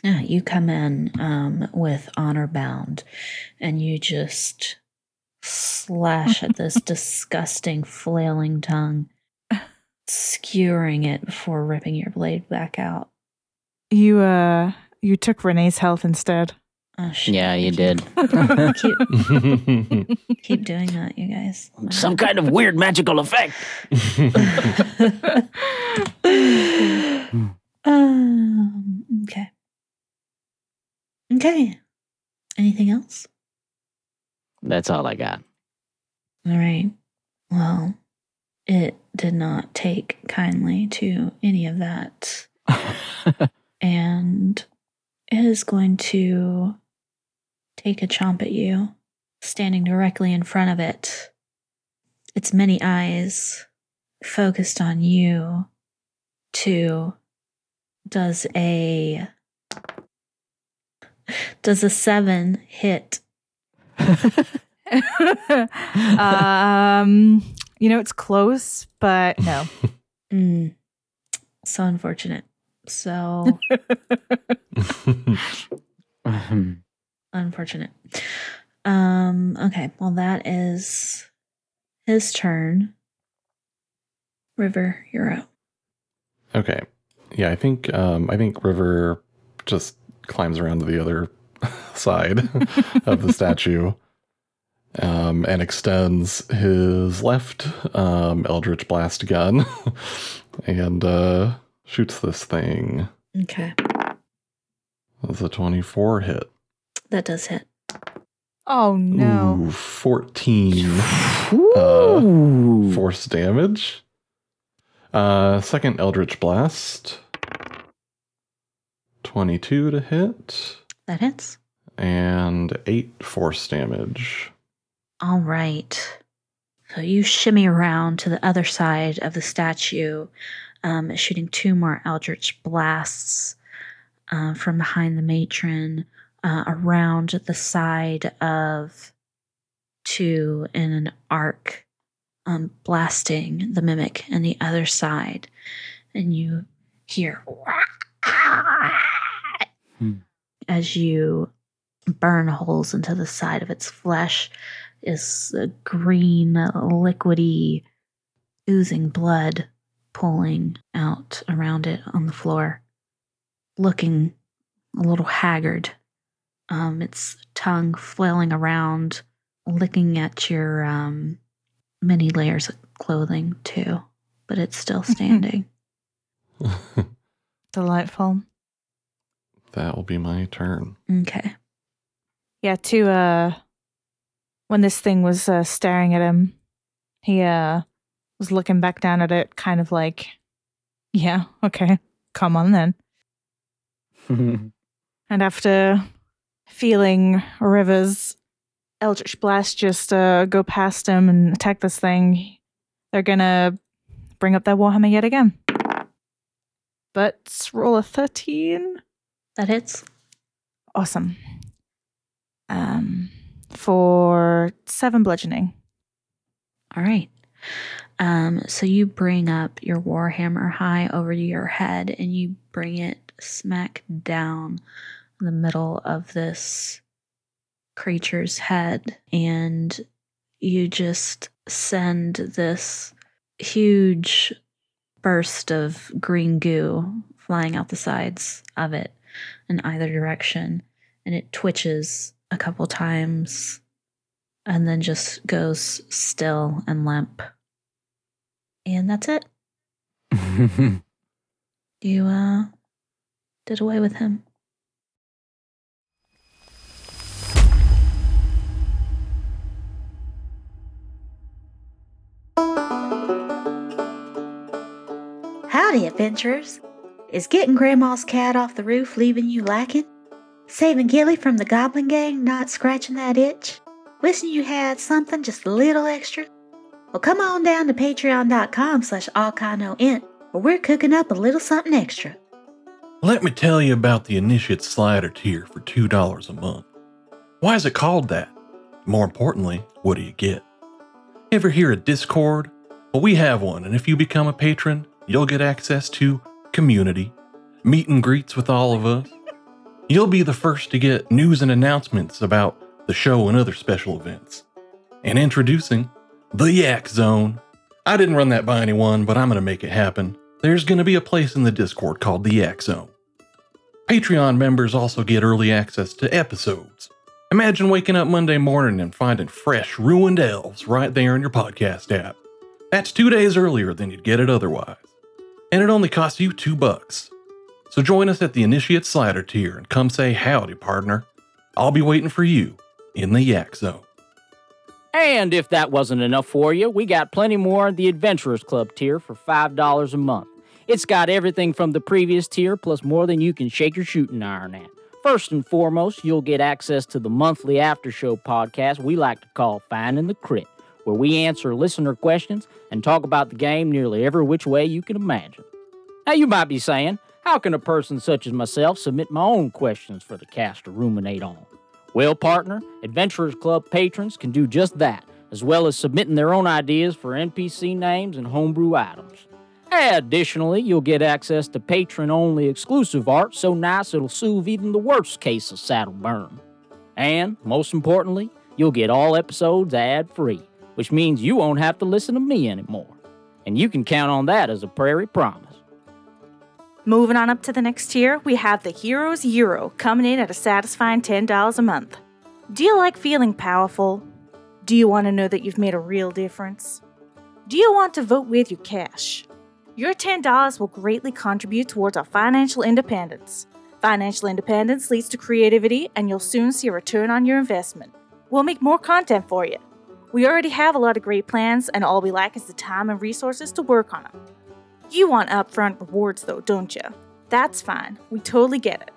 Yeah, you come in um, with honor bound, and you just slash at this <laughs> disgusting flailing tongue, skewering it before ripping your blade back out. You uh, you took Rene's health instead. Oh shit! Yeah, you did. <laughs> keep keep doing that, you guys. <laughs> Some kind of weird magical effect. um, okay. Okay. Anything else? That's all I got. All right. Well, it did not take kindly to any of that. <laughs> and it is going to take a chomp at you, standing directly in front of it. Its many eyes focused on you. Two does a does a seven hit? um, you know it's close, but no. <laughs> Mm, so unfortunate. So <laughs> unfortunate. Um, okay, well that is his turn. River, you're out. Okay. Yeah, I think um I think River just climbs around to the other <laughs> side of the statue. Um, and extends his left um, Eldritch Blast gun <laughs> and uh, shoots this thing. Okay. That's a 24 hit. That does hit. Oh no. Ooh, 14 Ooh. Uh, force damage. Uh, second Eldritch Blast. 22 to hit. That hits. And 8 force damage. All right. So you shimmy around to the other side of the statue, um, shooting two more Eldritch blasts uh, from behind the matron uh, around the side of two in an arc, um, blasting the mimic and the other side. And you hear Hmm. as you burn holes into the side of its flesh is a green, liquidy, oozing blood pooling out around it on the floor, looking a little haggard. Um, its tongue flailing around, licking at your um, many layers of clothing, too, but it's still <laughs> standing. <laughs> Delightful. That will be my turn. okay. Yeah, to uh when this thing was uh, staring at him, he uh was looking back down at it kind of like yeah, okay. Come on then. <laughs> And after feeling River's Eldritch Blast just uh, go past him and attack this thing, they're gonna bring up their Warhammer yet again. But roll a 13. That hits. Awesome. Um, for seven bludgeoning. All right. Um, so you bring up your warhammer high over your head and you bring it smack down in the middle of this creature's head, and you just send this huge burst of green goo flying out the sides of it in either direction, and it twitches a couple times and then just goes still and limp. And that's it. <laughs> You uh did away with him. Howdy, adventurers. Is getting Grandma's cat off the roof leaving you lacking? Saving Gilly from the Goblin Gang not scratching that itch? Wishing you had something just a little extra? Well, come on down to patreon.com slash allchanoint, where we're cooking up a little something extra. Let me tell you about the Initiate Slider tier for $2 a month. Why is it called that? More importantly, what do you get? Ever hear of Discord? Well, we have one, and if you become a patron, you'll get access to community, meet and greets with all of us. You'll be the first to get news and announcements about the show and other special events. And introducing the Yak Zone. I didn't run that by anyone, but I'm going to make it happen. There's going to be a place in the Discord called the Yak Zone. Patreon members also get early access to episodes. Imagine waking up Monday morning and finding fresh, ruined elves right there in your podcast app. That's two days earlier than you'd get it otherwise. And it only costs you two bucks. So join us at the Initiate Slider tier and come say howdy, partner. I'll be waiting for you in the Yak Zone. And if that wasn't enough for you, we got plenty more at the Adventurers Club tier for $5 a month. It's got everything from the previous tier plus more than you can shake your shooting iron at. First and foremost, you'll get access to the monthly after show podcast we like to call Finding the Crit, where we answer listener questions and talk about the game nearly every which way you can imagine. Now, you might be saying, how can a person such as myself submit my own questions for the cast to ruminate on? Well, partner, Adventurers Club patrons can do just that, as well as submitting their own ideas for NPC names and homebrew items. Additionally, you'll get access to patron only exclusive art so nice it'll soothe even the worst case of saddle burn. And, most importantly, you'll get all episodes ad free, which means you won't have to listen to me anymore. And you can count on that as a prairie promise. Moving on up to the next tier, we have the Heroes Euro coming in at a satisfying $10 a month. Do you like feeling powerful? Do you want to know that you've made a real difference? Do you want to vote with your cash? Your $10 will greatly contribute towards our financial independence. Financial independence leads to creativity, and you'll soon see a return on your investment. We'll make more content for you. We already have a lot of great plans, and all we lack is the time and resources to work on them. You want upfront rewards, though, don't you? That's fine. We totally get it.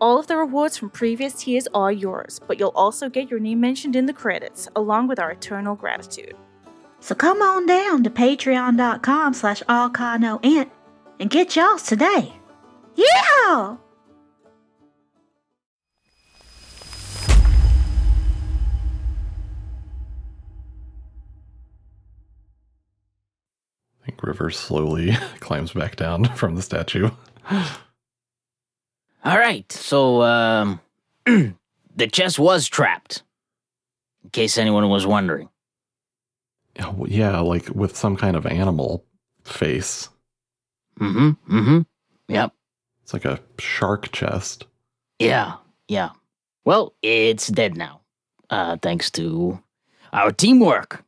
All of the rewards from previous tiers are yours, but you'll also get your name mentioned in the credits, along with our eternal gratitude. So come on down to patreon.com slash allchanoint and get y'all's today. Yeah! River slowly <laughs> climbs back down <laughs> from the statue. <laughs> All right, so um, <clears throat> the chest was trapped. In case anyone was wondering. Yeah, like with some kind of animal face. Mm-hmm. Mm-hmm. Yep. It's like a shark chest. Yeah. Yeah. Well, it's dead now. Uh, thanks to our teamwork.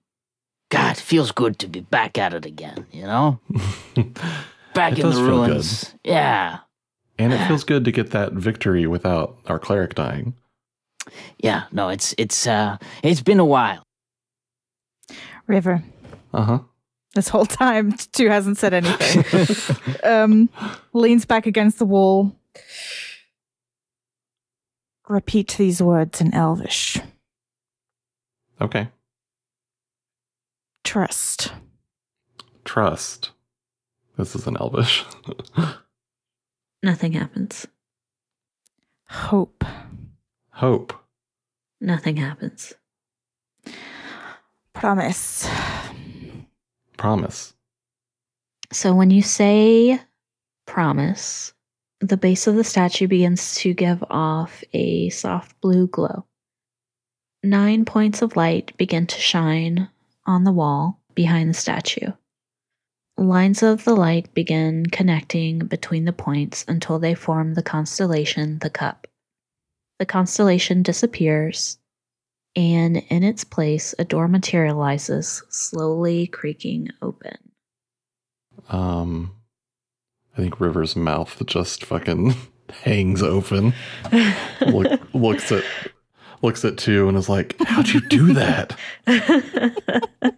God, feels good to be back at it again. You know, <laughs> back It in does the good. ruins. Yeah. And it feels good to get that victory without our cleric dying. Yeah. No, it's it's uh it's been a while. River. Uh huh. This whole time, two hasn't said anything. <laughs> um, leans back against the wall. Repeat these words in Elvish. Okay. Trust. Trust. This is an elvish. Nothing happens. Hope. Hope. Nothing happens. Promise. Promise. So when you say promise, the base of the statue begins to give off a soft blue glow. Nine points of light begin to shine on the wall behind the statue. Lines of the light begin connecting between the points until they form the constellation the cup. The constellation disappears, and in its place, a door materializes, slowly creaking open. Um, I think River's mouth just fucking <laughs> hangs open. <laughs> Look, looks at looks at two and is like, "How'd you do that?" <laughs>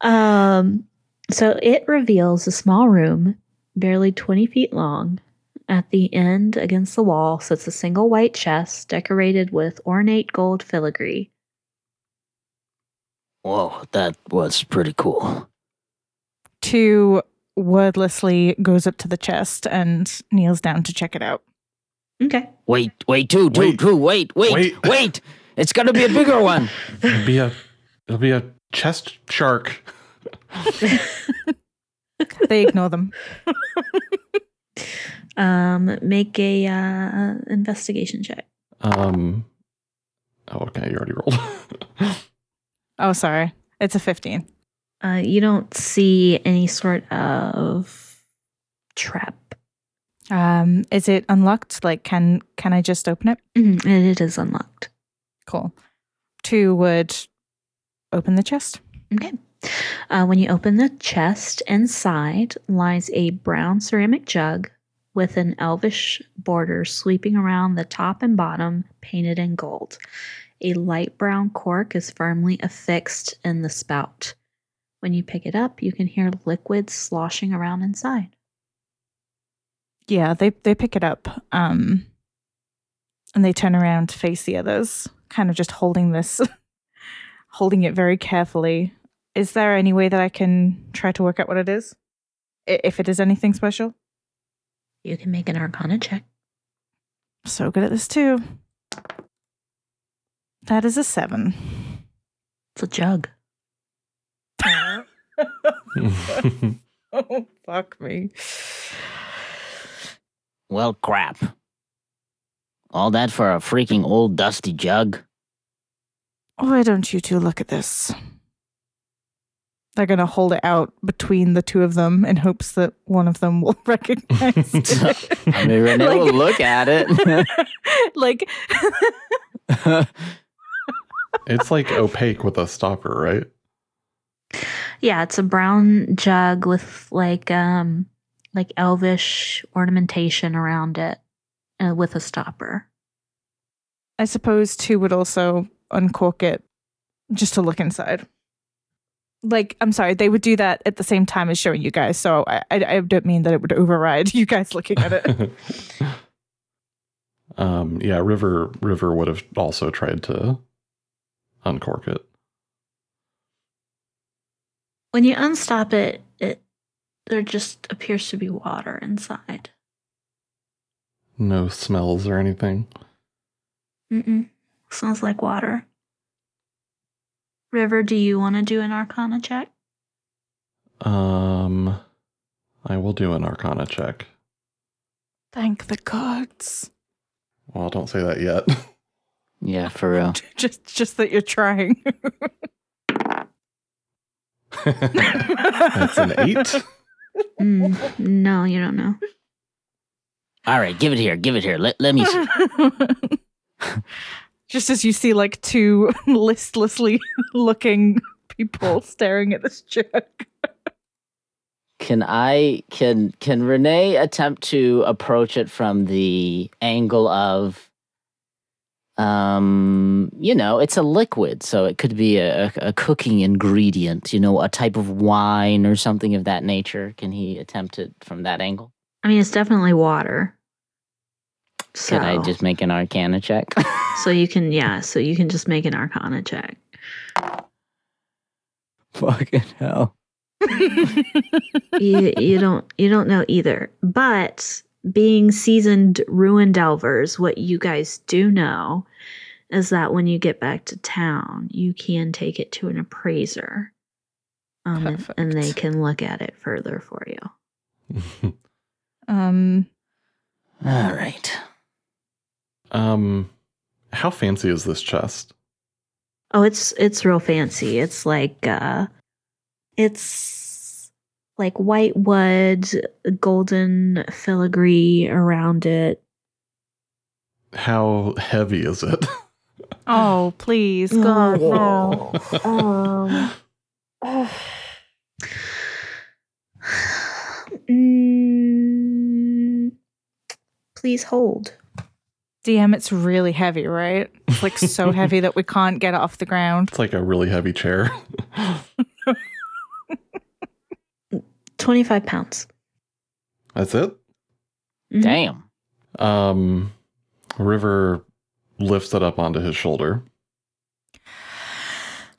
um, so it reveals a small room, barely 20 feet long. At the end, against the wall, sits a single white chest decorated with ornate gold filigree. Whoa, that was pretty cool. Two wordlessly goes up to the chest and kneels down to check it out. Okay. Wait, wait, two, two, Wait. two, wait, wait, Wait. wait. It's gonna be a bigger one. It'll be a it'll be a chest shark. <laughs> They ignore them. <laughs> Um, make a uh, investigation check. Um. Oh, okay. You already rolled. <laughs> Oh, sorry. It's a 15. Uh, you don't see any sort of trap. Um, is it unlocked? Like, can can I just open it? Mhm, it is unlocked. Cool. Two would open the chest. Okay. Uh, when you open the chest, inside lies a brown ceramic jug with an elvish border sweeping around the top and bottom, painted in gold. A light brown cork is firmly affixed in the spout. When you pick it up, you can hear liquid sloshing around inside. Yeah, they they pick it up. Um, and they turn around to face the others, kind of just holding this, <laughs> holding it very carefully. Is there any way that I can try to work out what it is, I- if it is anything special? You can make an arcana check. So good at this too. That is a seven. It's a jug. <laughs> <laughs> oh fuck me. Well, crap. All that for a freaking old dusty jug? Why don't you two look at this? They're gonna hold it out between the two of them in hopes that one of them will <laughs> recognize <laughs> it. I mean, Rene <laughs> will look at it. like it's like opaque with a stopper, right? Yeah, it's a brown jug with like um like elvish ornamentation around it uh, with a stopper. I suppose two would also uncork it just to look inside. Like, I'm sorry, they would do that at the same time as showing you guys. So I, I, I don't mean that it would override <laughs> you guys looking at it. <laughs> <laughs> um, yeah, River River would have also tried to uncork it. When you unstop it, it there just appears to be water inside. No smells or anything. Mm-mm. Smells like water. River, do you want to do an Arcana check? Um, I will do an Arcana check. Thank the gods. Well, don't say that yet. <laughs> Yeah, for real. <laughs> Just, just that you're trying. <laughs> That's an eight. Mm, no, you don't know. All right, give it here. Give it here. Let, let me see. <laughs> just as you see like two <laughs> listlessly <laughs> looking people staring at this jug. Can I can can Rene attempt to approach it from the angle of um you know it's a liquid so it could be a, a cooking ingredient you know a type of wine or something of that nature can he attempt it from that angle I mean, it's definitely water. So, can i just make an arcana check <laughs> so you can, yeah, so you can just make an Arcana check. fucking hell <laughs> you, you don't, you don't know either. But being seasoned ruin delvers, what you guys do know is that when you get back to town, you can take it to an appraiser, um, and, and they can look at it further for you. <laughs> Um, All right. um, how fancy is this chest? Oh, it's it's real fancy. It's like uh it's like white wood, golden filigree around it. How heavy is it? oh, please, God, no. <laughs> Um, <sighs> mm, please hold. DM, it's really heavy, right? It's like so <laughs> heavy that we can't get it off the ground. It's like a really heavy chair. <laughs> 25 pounds. That's it. Mhm. Damn. Um, River lifts it up onto his shoulder.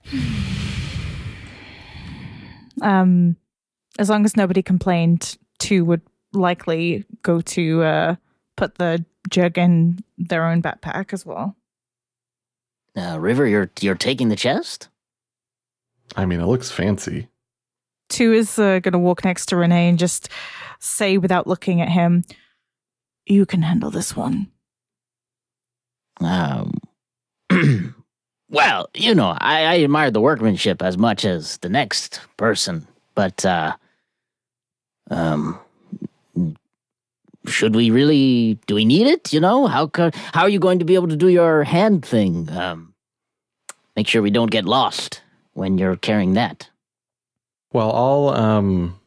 <sighs> Um, as long as nobody complained, two would likely go to uh, put the jug in their own backpack as well. Uh, River, you're you're taking the chest? I mean, it looks fancy. Two is uh, going to walk next to Rene and just say without looking at him, You can handle this one. Um, <clears throat> well, you know, I, I admire the workmanship as much as the next person, but uh, um, should we really? Do we need it? You know, how co- how are you going to be able to do your hand thing? Um, make sure we don't get lost when you're carrying that. Well, I'll um,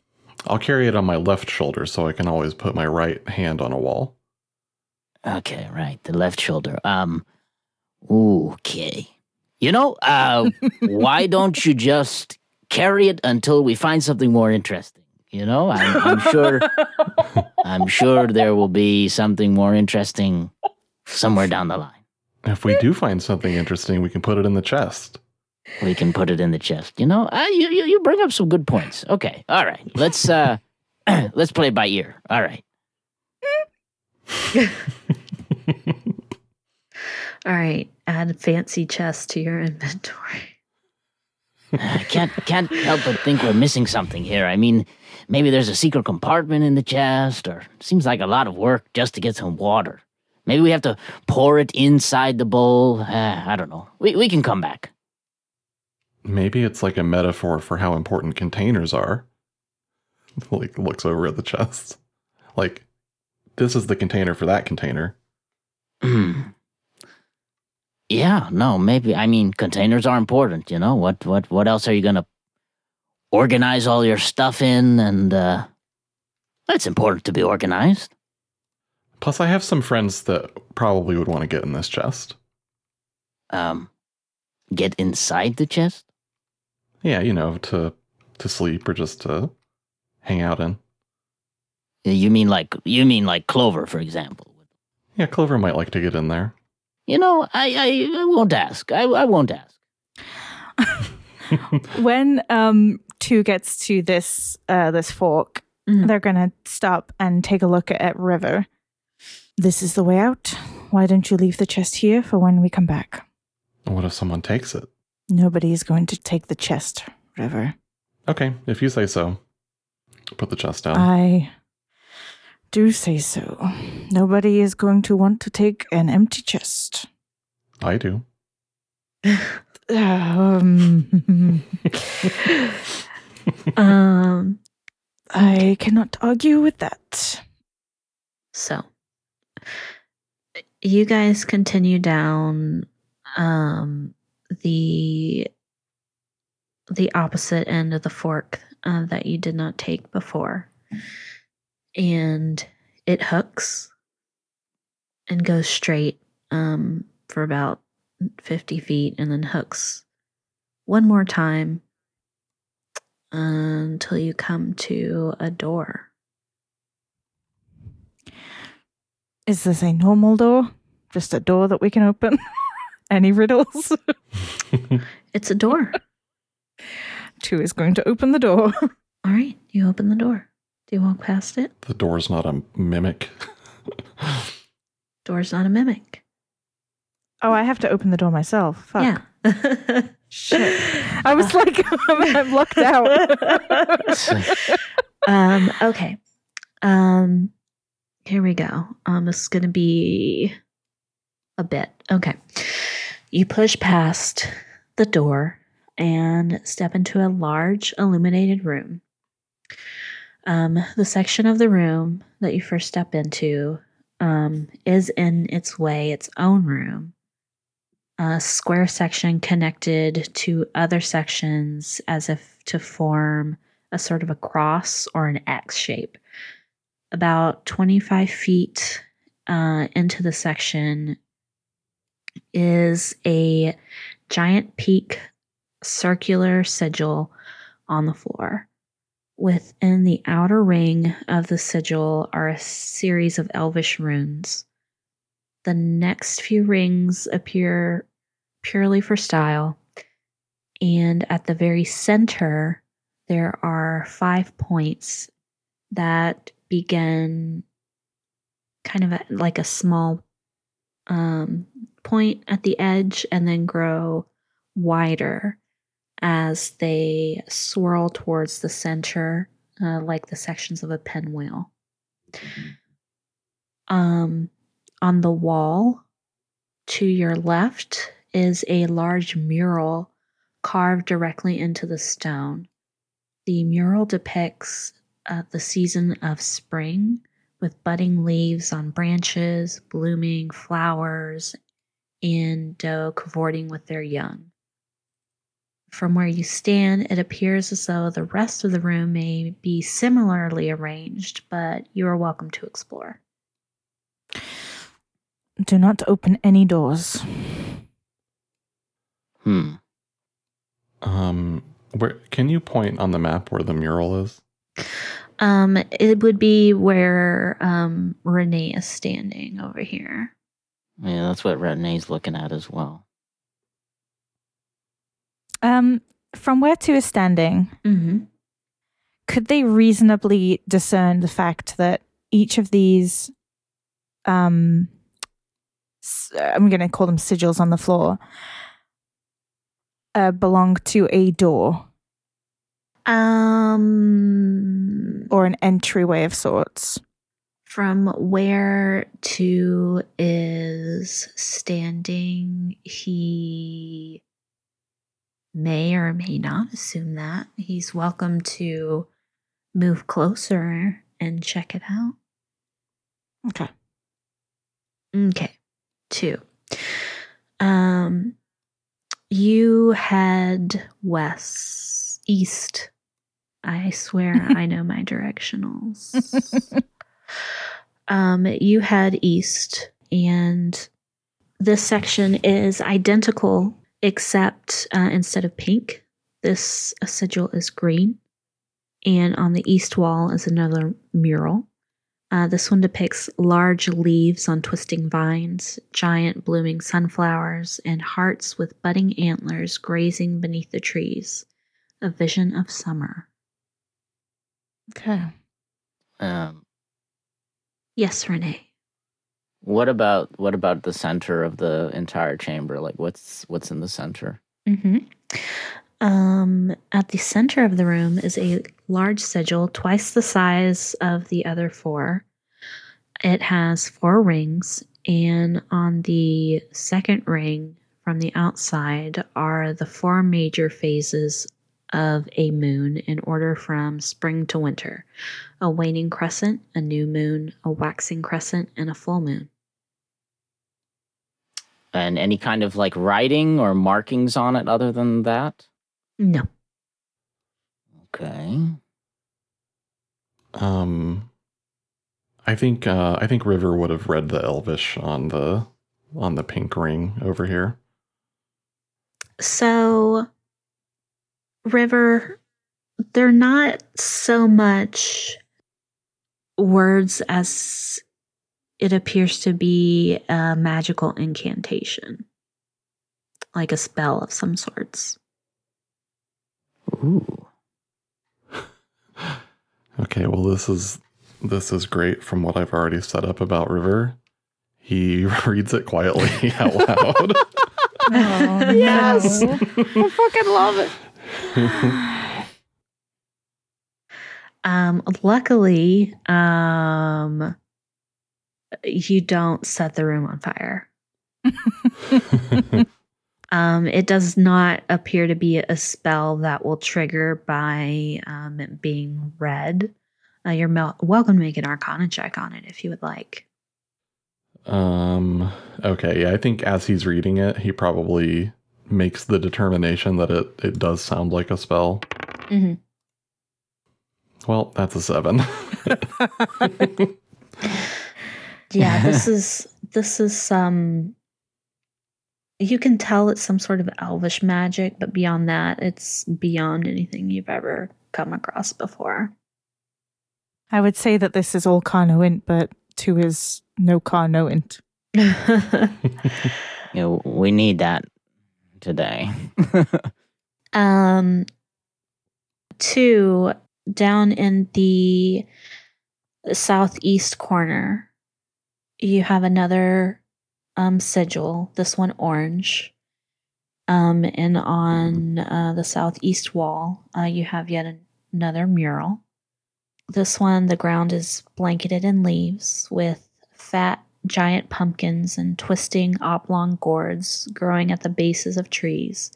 I'll carry it on my left shoulder so I can always put my right hand on a wall. Okay, right, the left shoulder. Um, okay. You know, uh, <laughs> why don't you just carry it until we find something more interesting? You know, I'm, I'm sure, <laughs> I'm sure there will be something more interesting somewhere down the line. If we do find something interesting, we can put it in the chest. We can put it in the chest. You know, uh, you, you you bring up some good points. Okay, all right. Let's uh, <clears throat> let's play it by ear. All right. All right, add fancy chest to your inventory. I can't can't help but think we're missing something here. I mean, maybe there's a secret compartment in the chest, or seems like a lot of work just to get some water. Maybe we have to pour it inside the bowl. Uh, I don't know. We we can come back. Maybe it's like a metaphor for how important containers are. <laughs> like looks over at the chest. Like this is the container for that container. <clears throat> yeah, no, maybe. I mean, containers are important. You know what? What? What else are you gonna? organize all your stuff in, and uh, it's important to be organized. Plus, I have some friends that probably would want to get in this chest. Um, get inside the chest. Yeah, you know, to to sleep or just to hang out in. You mean like you mean like Clover, for example? Yeah, Clover might like to get in there. You know, I I, I won't ask. I I won't ask. <laughs> <laughs> when um two gets to this uh this fork, Mhm. they're gonna stop and take a look at River. This is the way out. Why don't you leave the chest here for when we come back? What if someone takes it? Nobody is going to take the chest, River. Okay, if you say so. Put the chest down. I do say so. Nobody is going to want to take an empty chest. I do. Um, <laughs> Um, I cannot argue with that. so you guys continue down um the the opposite end of the fork uh, that you did not take before and it hooks and goes straight um for about 50 feet and then hooks one more time until you come to a door Is this a normal door? Just a door that we can open? <laughs> Any riddles? <laughs> it's a door Two is going to open the door. <laughs> All right, you open the door. Do you walk past it? the door's not a mimic. Door's not a mimic. Oh, I have to open the door myself. Fuck. Yeah. <laughs> Shit. I was like, I'm locked out. um, okay. Um, here we go. Um, this is going to be a bit. Okay. You push past the door and step into a large illuminated room. Um, the section of the room that you first step into um, is in its way its own room. A square section connected to other sections as if to form a sort of a cross or an X shape. About 25 feet uh, into the section is a giant peak circular sigil on the floor. Within the outer ring of the sigil are a series of elvish runes. The next few rings appear purely for style, and at the very center, there are five points that begin kind of at- like a small um, point at the edge and then grow wider as they swirl towards the center, uh, like the sections of a pinwheel. Um, on the wall to your left is a large mural carved directly into the stone. The mural depicts uh, the season of spring with budding leaves on branches, blooming flowers, and doe cavorting with their young. From where you stand, it appears as though the rest of the room may be similarly arranged, but you are welcome to explore. Do not open any doors. Hmm. Um, where can you point on the map where the mural is? Um, it would be where um, Rene is standing over here. Yeah, that's what Rene's looking at as well. Um, from where two is standing, Mm-hmm. could they reasonably discern the fact that each of these, um, s- I'm going to call them sigils on the floor, uh, belong to a door Um, or an entryway of sorts? from where two is standing, he may or may not assume that. He's welcome to move closer and check it out. Okay. Okay. Two. Um you head west east I swear I know my directionals. <laughs> um, you head east, and this section is identical except uh, instead of pink, this sigil is green. And on the east wall is another mural. Uh, this one depicts large leaves on twisting vines, giant blooming sunflowers, and harts with budding antlers grazing beneath the trees. A vision of summer. Okay. Um, Yes, Rene. what about what about the center of the entire chamber? Like, what's what's in the center? Mm-hmm. Um, at the center of the room is a large sigil, twice the size of the other four. It has four rings, and on the second ring from the outside are the four major phases of a moon in order from spring to winter a waning crescent, a new moon, a waxing crescent, and a full moon. And any kind of like writing or markings on it other than that? No. Okay. Um, I think uh, I think River would have read the Elvish on the on the pink ring over here. So, River, they're not so much words as it appears to be a magical incantation, like a spell of some sorts. Ooh. <laughs> Okay, well this is this is great from what I've already set up about River. He <laughs> reads it quietly <laughs> out loud. Oh, Yes. no. I fucking love it. <laughs> Um, luckily, um, you don't set the room on fire. <laughs> Um, it does not appear to be a spell that will trigger by um, it being read. Uh, you're mel- welcome to make an Arcana check on it if you would like. um okay, yeah, I think as he's reading it, he probably makes the determination that it it does sound like a spell. Mm-hmm. Well, that's a 7. <laughs> Yeah, this <laughs> is this is some. You can tell it's some sort of elvish magic, but beyond that, it's beyond anything you've ever come across before. I would say that this is all Carnoint, but two is no Carnoint. You know, we need that today. Um, two down in the southeast corner, you have another um sigil. This one orange. Um, and on uh, the southeast wall, uh, you have yet an- another mural. This one, the ground is blanketed in leaves with fat giant pumpkins and twisting oblong gourds growing at the bases of trees.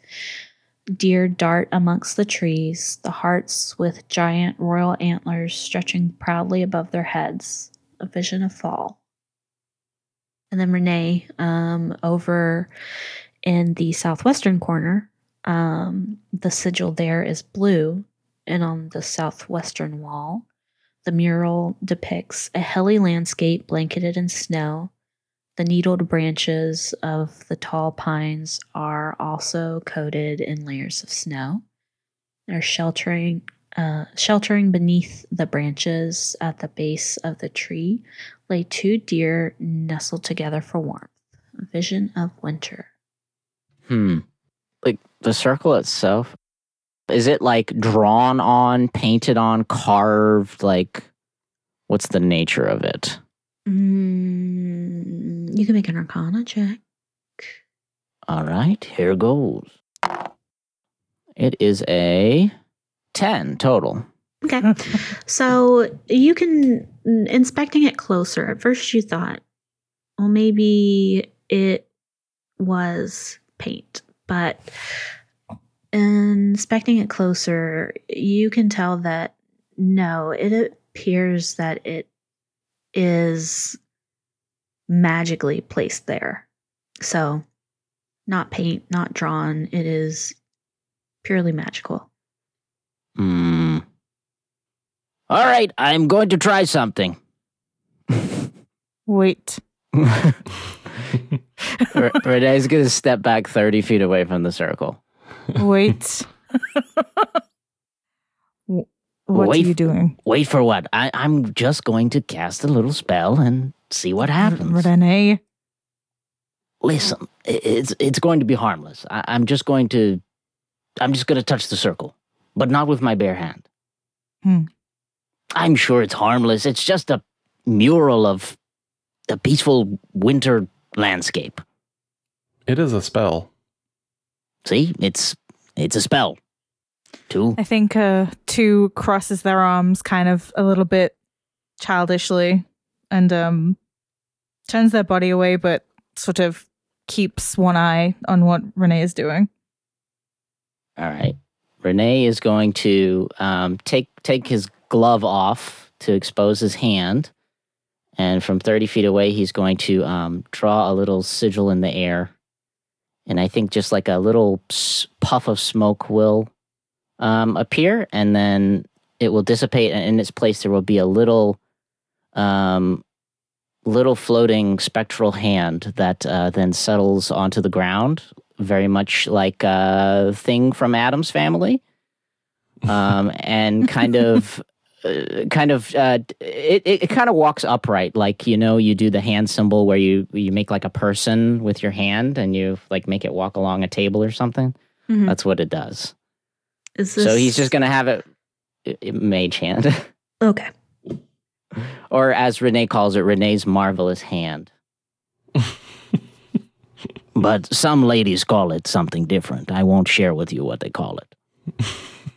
Deer dart amongst the trees, the harts with giant royal antlers stretching proudly above their heads, a vision of fall. And then Rene, um, over in the southwestern corner, um, the sigil there is blue, and on the southwestern wall, the mural depicts a hilly landscape blanketed in snow. The needled branches of the tall pines are also coated in layers of snow. They're sheltering, uh, sheltering beneath the branches at the base of the tree lay two deer nestled together for warmth. A vision of winter. Hmm. Like the circle itself, is it like drawn on, painted on, carved? Like, what's the nature of it? Mm, you can make an arcana check. All right, here goes. It is a 10 total. Okay. <laughs> so you can, inspecting it closer, at first you thought, well, maybe it was paint, but inspecting it closer, you can tell that no, it appears that it is magically placed there. So, not paint, not drawn, it is purely magical. Hmm. All right, I'm going to try something. Wait. <laughs> R- Rene's gonna step back 30 feet away from the circle. Wait. What Wait are you doing? Wait for what? I, I'm just going to cast a little spell and see what happens. Rene. Listen, it's it's going to be harmless. I, I'm just going to, I'm just going to touch the circle, but not with my bare hand. Hmm. I'm sure it's harmless. It's just a mural of a peaceful winter landscape. It is a spell. See, it's it's a spell. Two. I think uh, two crosses their arms kind of a little bit childishly and um, turns their body away, but sort of keeps one eye on what Rene is doing. All right. Rene is going to um, take take his glove off to expose his hand, and from thirty feet away, he's going to um, draw a little sigil in the air, and I think just like a little puff of smoke will um, appear, and then it will dissipate, and in its place there will be a little, um, little floating spectral hand that uh, then settles onto the ground, very much like a thing from Addams family, <laughs> um, and kind of. Uh, kind of uh, it, it, it kind of walks upright like you know you do the hand symbol where you you make like a person with your hand and you like make it walk along a table or something Mhm. that's what it does Is this so he's just gonna have it, it, it mage hand <laughs> okay? or as rene calls it rene's marvelous hand <laughs> But some ladies call it something different. I won't share with you what they call it. <laughs>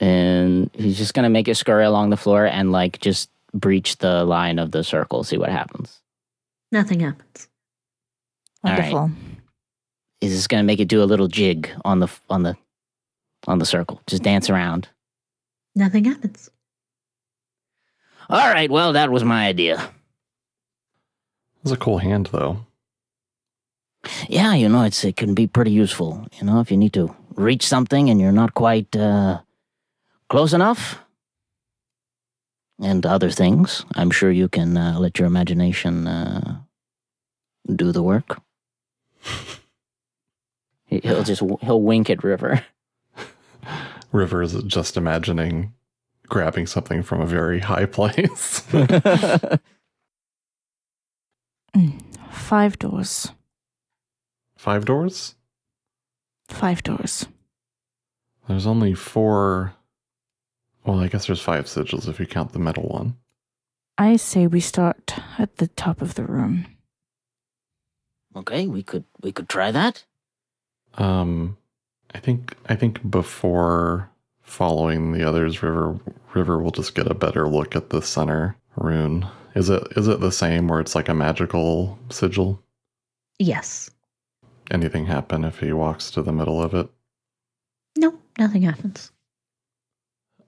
and he's just gonna make it scurry along the floor and like just breach the line of the circle see what happens Nothing happens. All right. Wonderful. he's just gonna make it do a little jig on the on the on the circle just dance around Nothing happens. All right, well, that was my idea. It's a cool hand, though. Yeah, you know, it's it can be pretty useful. You know, if you need to reach something and you're not quite uh, close enough, and other things. I'm sure you can uh, let your imagination uh, do the work. He- he'll just he'll wink at river <laughs> River is just imagining grabbing something from a very high place. <laughs> Five doors. Five doors? Five doors. There's only four. Well, I guess there's five sigils if you count the metal one. I say we start at the top of the room. Okay, we could we could try that. Um, I think I think before following the others, River River will just get a better look at the center rune. Is it is it the same where it's like a magical sigil? Yes. Anything happen if he walks to the middle of it? No, nothing happens.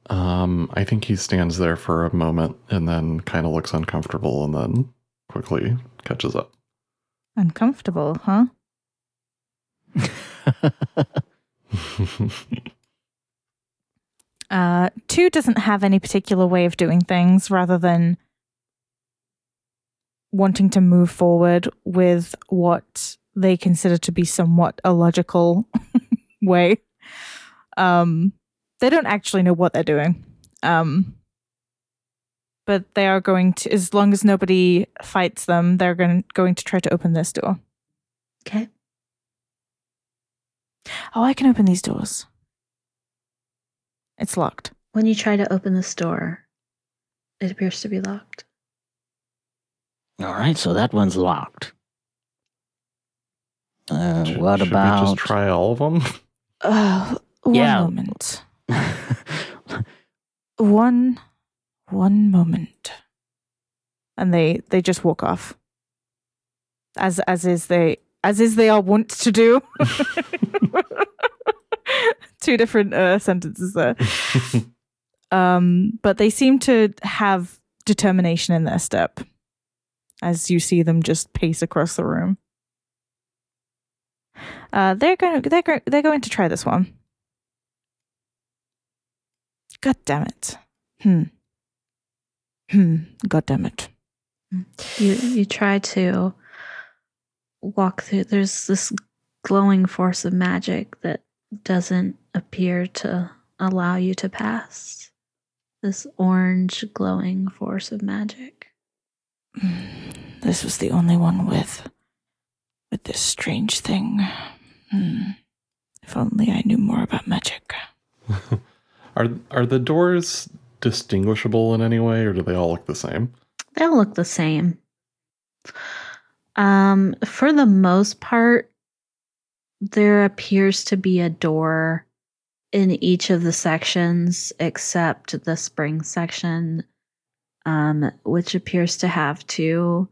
Um, I think he stands there for a moment and then kind of looks uncomfortable and then quickly catches up. Uncomfortable, huh? <laughs> Uh, two doesn't have any particular way of doing things rather than wanting to move forward with what they consider to be somewhat a logical <laughs> way. Um, they don't actually know what they're doing. Um, but they are going to, as long as nobody fights them, they're going, going to try to open this door. Okay. Oh, I can open these doors. It's locked. When you try to open this door, it appears to be locked. All right, so that one's locked. Uh, Should- what should we about? just try all of them? <laughs> Uh, one Yeah. moment. <laughs> One, one moment. And they they just walk off. As as is they as is they are wont to do. <laughs> Two different uh, sentences there. <laughs> Um, but they seem to have determination in their step as you see them just pace across the room. Uh, they're going to they're go- they're going to try this one. God damn it. Hmm. Hmm. God damn it. You you try to walk through. There's this glowing force of magic that doesn't appear to allow you to pass. This orange glowing force of magic. This was the only one with with this strange thing. Hmm. If only I knew more about magic. <laughs> Are are the doors distinguishable in any way, or do they all look the same? They all look the same. Um, for the most part, there appears to be a door in each of the sections except the spring section, um, which appears to have two.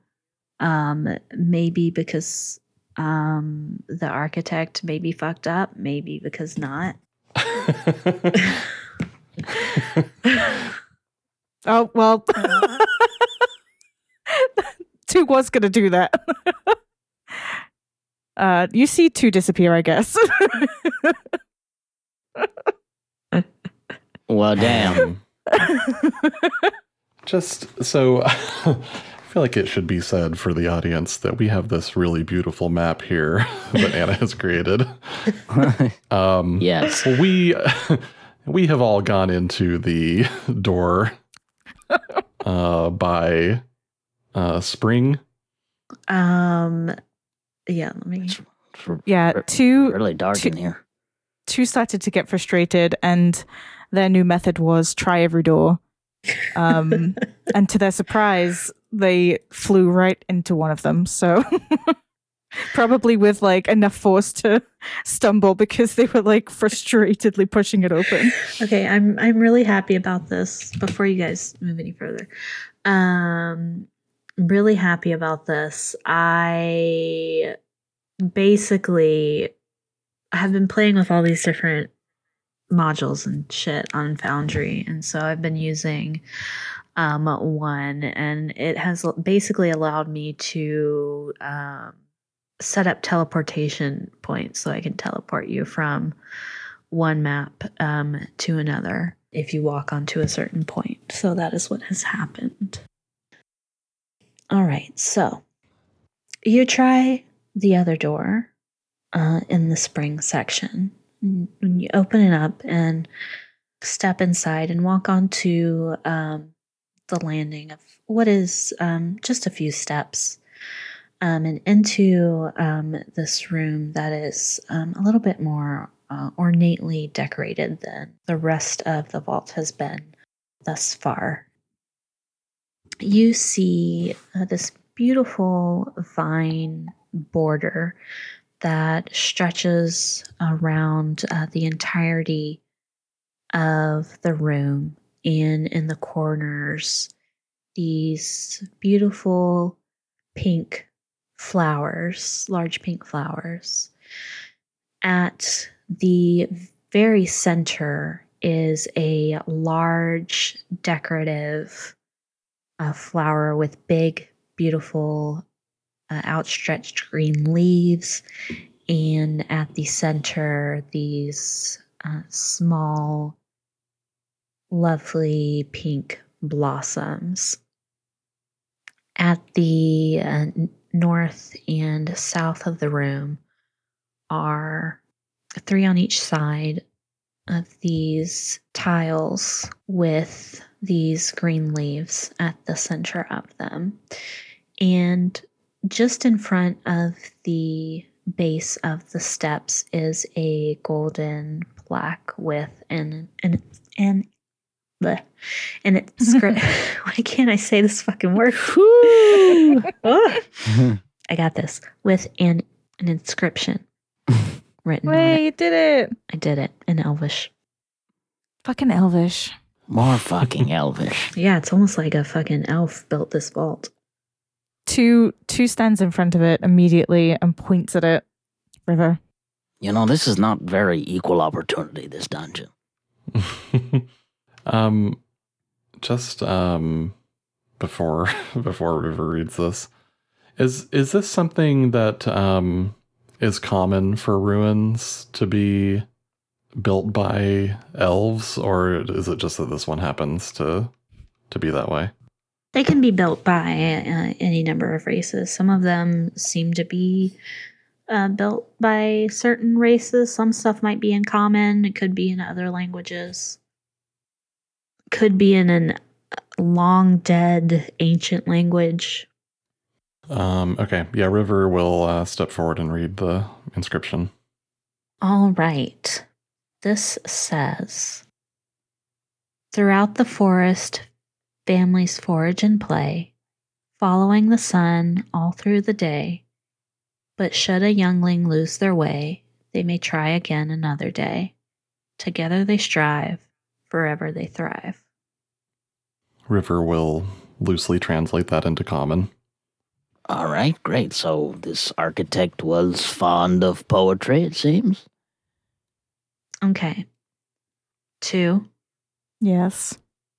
Um, maybe because um, the architect maybe fucked up, maybe because not. <laughs> <laughs> <laughs> Oh well. <laughs> two was gonna do that. <laughs> uh, you see two disappear, I guess. Well, damn. Just so I feel like it should be said for the audience that we have this really beautiful map here that Anna has created. Um, yes. we we have all gone into the <laughs> door uh, by uh, spring. Um, yeah, let me. yeah, Re- two Really dark two- in here. two started to get frustrated, and their new method was try every door. Um, <laughs> and to their surprise, they flew right into one of them. So <laughs> probably with like enough force to stumble because they were like frustratedly pushing it open. Okay, I'm I'm really happy about this. Before you guys move any further, um, really happy about this. I basically have been playing with all these different modules and shit on Foundry, and so I've been using um one, and it has basically allowed me to um set up teleportation points so I can teleport you from one map um, to another if you walk onto a certain point. So that is what has happened. All right, so you try the other door uh, in the spring section. When you open it up and step inside and walk onto um, the landing of what is um, just a few steps um, and into um, this room that is um, a little bit more uh, ornately decorated than the rest of the vault has been thus far. You see uh, this beautiful vine border that stretches around uh, the entirety of the room and in the corners these beautiful pink flowers, large pink flowers. At the very center is a large decorative uh, flower with big, beautiful, uh, outstretched green leaves. And at the center, these uh, small, lovely pink blossoms. At the uh, north and south of the room are three on each side of these tiles with these green leaves at the center of them. And just in front of the base of the steps is a golden plaque with an an an bleh, an inscription. Why can't I say this fucking word? <laughs> Ugh. I got this with an an inscription <laughs> written on it. Way, you did it. I did it in Elvish. Fucking Elvish. More fucking elvish. Yeah, it's almost like a fucking elf built this vault. Two two stands in front of it immediately and points at it. River. You know, this is not very equal opportunity, this dungeon. <laughs> um, just um, before <laughs> before River reads this, is is this something that um is common for ruins to be built by elves, or is it just that this one happens to to be that way? They can be built by uh, any number of races. Some of them seem to be uh, built by certain races. Some stuff might be in common. It could be in other languages. Could be in an long dead ancient language. Um, okay, yeah, River will uh, step forward and read the inscription. All right. This says Throughout the forest, families forage and play, following the sun all through the day. But should a youngling lose their way, they may try again another day. Together they strive, forever they thrive. River will loosely translate that into common. All right, great. So this architect was fond of poetry, it seems. Okay. Two, Yes.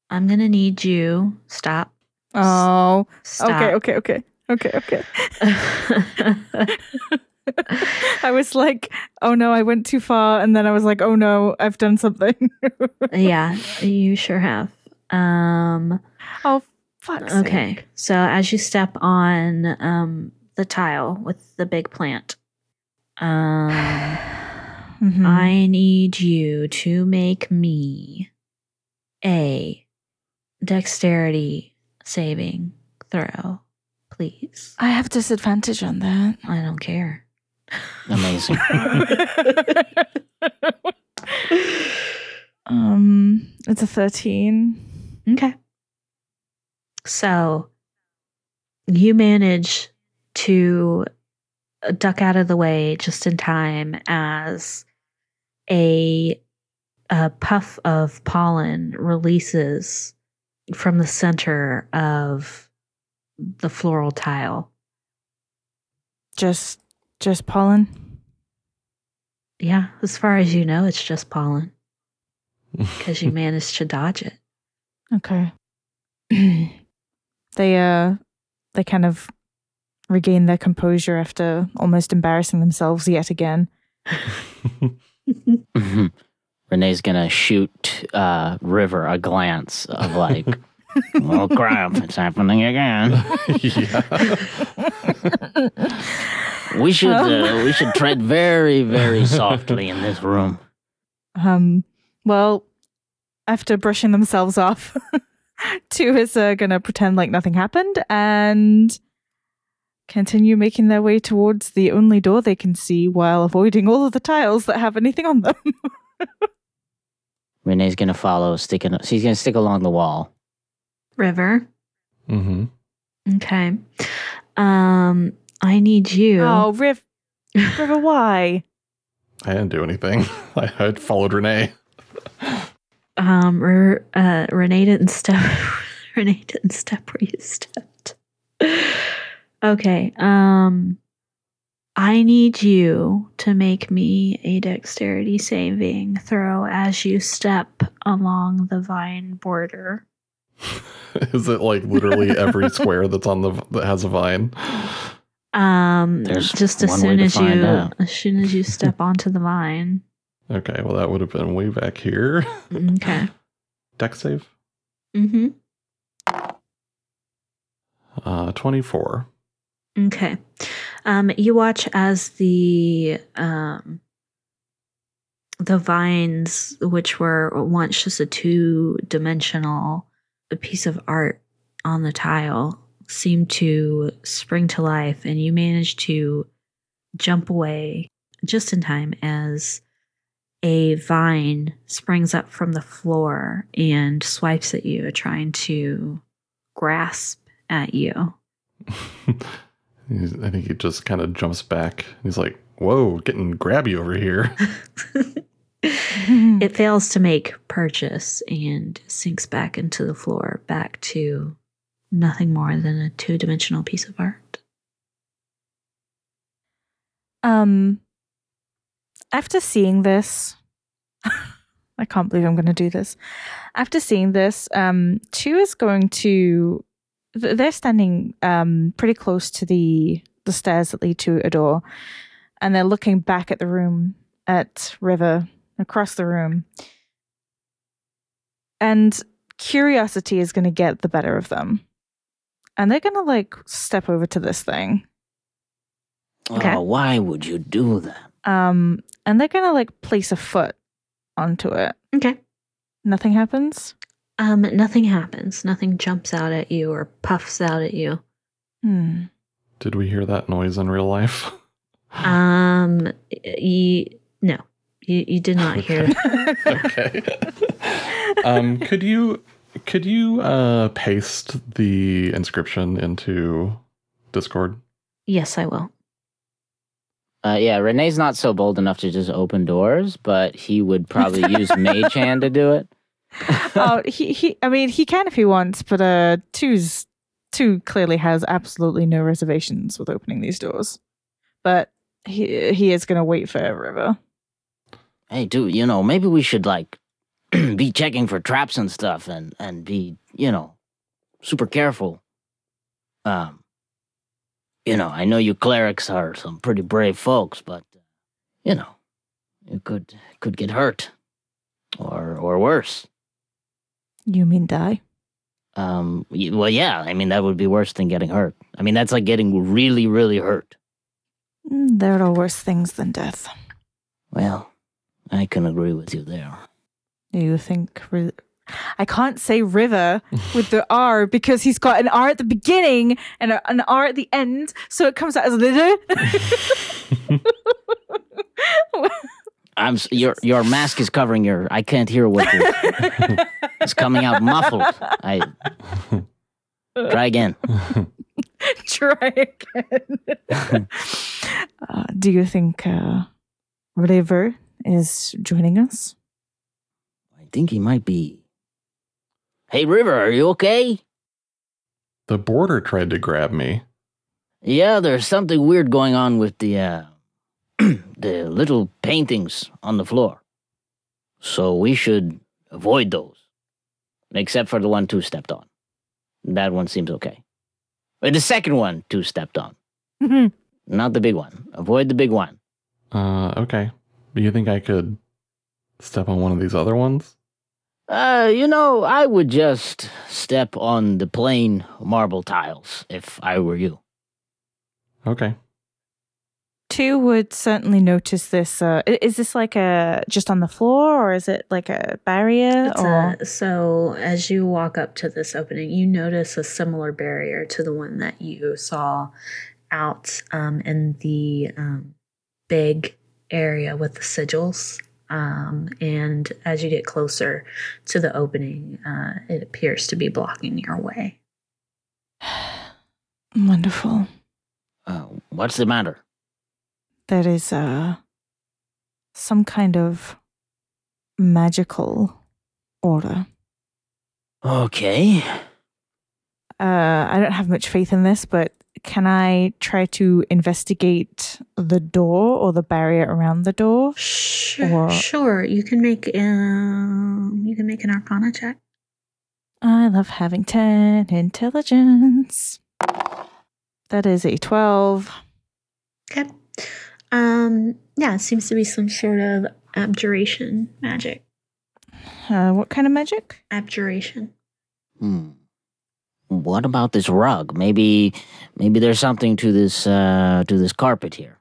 I'm going to need you. Stop. Oh. Stop. Okay. Okay. Okay. Okay. Okay. <laughs> <laughs> <laughs> I was like, oh no, I went too far, and then I was like, oh no, I've done something. <laughs> yeah, you sure have. Um, oh fuck. okay. So as you step on um, the tile with the big plant, um, <sighs> Mm-hmm. I need you to make me a dexterity saving throw, please. I have disadvantage on that. I don't care. Amazing. <laughs> um, it's a thirteen. Okay. So you manage to duck out of the way just in time as a, a puff of pollen releases from the center of the floral tile. Just, just pollen. Yeah, as far as you know, it's just pollen <laughs> because you managed to dodge it. Okay. <clears throat> they uh, they kind of regain their composure after almost embarrassing themselves yet again. <laughs> Mhm. Rene's gonna shoot uh, River a glance of like, <laughs> oh crap, it's happening again. Yeah. <laughs> We should uh, we should tread very very softly in this room. Um, well, after brushing themselves off, <laughs> two is uh, gonna pretend like nothing happened and continue making their way towards the only door they can see while avoiding all of the tiles that have anything on them. <laughs> Rene's gonna follow, sticking. She's gonna stick along the wall. River. hmm Okay. Um, I need you. oh, Riv, River, why? <laughs> I didn't do anything. <laughs> I had followed Rene. Um, R- uh, Rene didn't step. <laughs> Rene didn't step where you stepped. okay. Um, I need you to make me a dexterity saving throw as you step along the vine border. Is it like literally every square that's on the that has a vine? Um, There's just as soon as you, out. as soon as you step <laughs> onto the vine. Okay, well that would have been way back here. <laughs> Okay. Dex save. Mm-hmm. Uh, twenty-four. Okay. Um, you watch as the um, the vines, which were once just a two dimensional piece of art on the tile, seem to spring to life, and you manage to jump away just in time as a vine springs up from the floor and swipes at you, trying to grasp at you. <laughs> I think he just kind of jumps back. He's like, "Whoa, getting grabby over here." <laughs> <laughs> it fails to make purchase and sinks back into the floor, back to nothing more than a two dimensional piece of art. Um, after seeing this, <laughs> I can't believe I'm going to do this. After seeing this, um, two is going to. They're standing um pretty close to the the stairs that lead to a door, and they're looking back at the room at River across the room, and curiosity is going to get the better of them. And they're gonna like step over to this thing. Okay. Oh, why would you do that? Um, and they're gonna like place a foot onto it. Okay. Nothing happens. Um, nothing happens. Nothing jumps out at you or puffs out at you. Hmm. Did we hear that noise in real life? <laughs> Um, you no, you you did not <laughs> hear. okay. <laughs> um, could you could you uh, paste the inscription into Discord? yes, I will. Uh, yeah, Rene's not so bold enough to just open doors, but he would probably use <laughs> Mage Hand to do it. oh, <laughs> he he. I mean, he can if he wants, but uh, two's two clearly has absolutely no reservations with opening these doors. But he he is gonna wait for River. Hey, dude, you know, maybe we should like <clears throat> be checking for traps and stuff and and be, you know, super careful. Um you know, I know you clerics are some pretty brave folks, but you know, you could could get hurt or or worse. You mean die? Um well, yeah, I mean that would be worse than getting hurt. I mean that's like getting really really hurt. Mm, There are worse things than death. Well, I can agree with you there. Do you think? Ri- I can't say river with the <laughs> R because he's got an R at the beginning and a, an R at the end, so it comes out as little. I'm your your mask is covering your I can't hear what you're It's coming out muffled. I <laughs> try again. <laughs> Try again. uh, do you think uh, River is joining us? I think he might be. Hey, River, are you okay? The border tried to grab me. Yeah, there's something weird going on with the uh, <clears throat> the little paintings on the floor. So we should avoid those, except for the one two stepped on. That one seems okay. But the second one two stepped on, not the big one. Avoid the big one. Uh, okay. Do you think I could step on one of these other ones? Uh, you know, I would just step on the plain marble tiles if I were you. Okay. Two would certainly notice this. Uh, is this like a just on the floor, or is it like a barrier? It's or a- so as you walk up to this opening, you notice a similar barrier to the one that you saw out um, in the um, big area with the sigils. Um, and as you get closer to the opening, uh, it appears to be blocking your way. <sighs> wonderful. Uh, what's the matter? There is uh, some kind of magical aura. Okay. Uh, I don't have much faith in this, but can I try to investigate the door or the barrier around the door? Sure, Or- sure. You can make um, you can make an Arcana check. I love having 10 intelligence. That is a 12. Okay. Um, yeah, it seems to be some sort of abjuration magic. Uh, what kind of magic? Abjuration. Hmm. What about this rug? Maybe, maybe there's something to this uh, to this carpet here.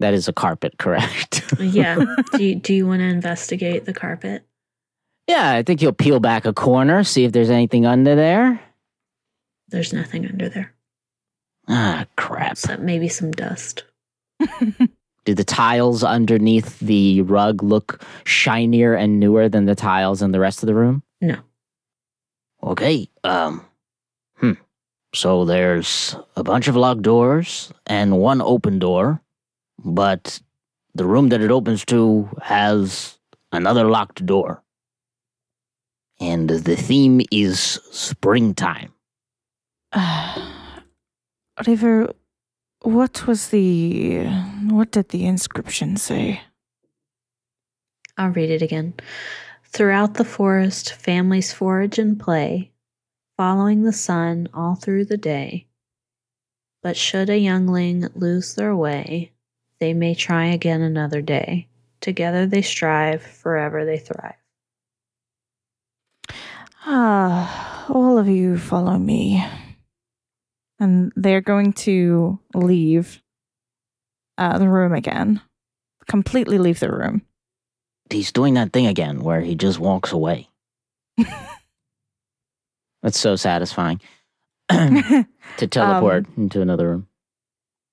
That is a carpet, <laughs> correct? Yeah. <laughs> do you, do you want to investigate the carpet? yeah, I think you'll peel back a corner, see if there's anything under there. There's nothing under there Ah, crap. except maybe some dust. <laughs> Do the tiles underneath the rug look shinier and newer than the tiles in the rest of the room? No. Okay. Um. So there's a bunch of locked doors and one open door, but the room that it opens to has another locked door. And the theme is springtime. <sighs> Uh, River, what was the. What did the inscription say? I'll read it again. Throughout the forest, families forage and play, following the sun all through the day. But should a youngling lose their way, they may try again another day. Together they strive, forever they thrive. Ah, all of you follow me. and they're going to leave uh, the room again. Completely leave the room. He's doing that thing again where he just walks away. <laughs> That's so satisfying. <clears throat> to <laughs> teleport Um, into another room.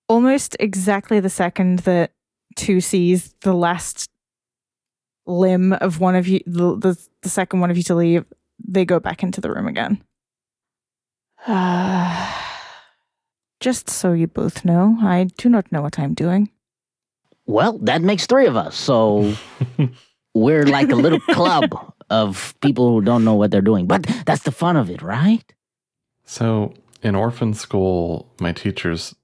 Almost exactly the second that two sees the last limb of one of you, the, the, the second one of you to leave, they go back into the room again. Uh, <sighs> just so you both know, I do not know what I'm doing. Well, that makes three of us. So <laughs> we're like a little club <laughs> of people who don't know what they're doing. But that's the fun of it, right? So, in orphan school, my teachers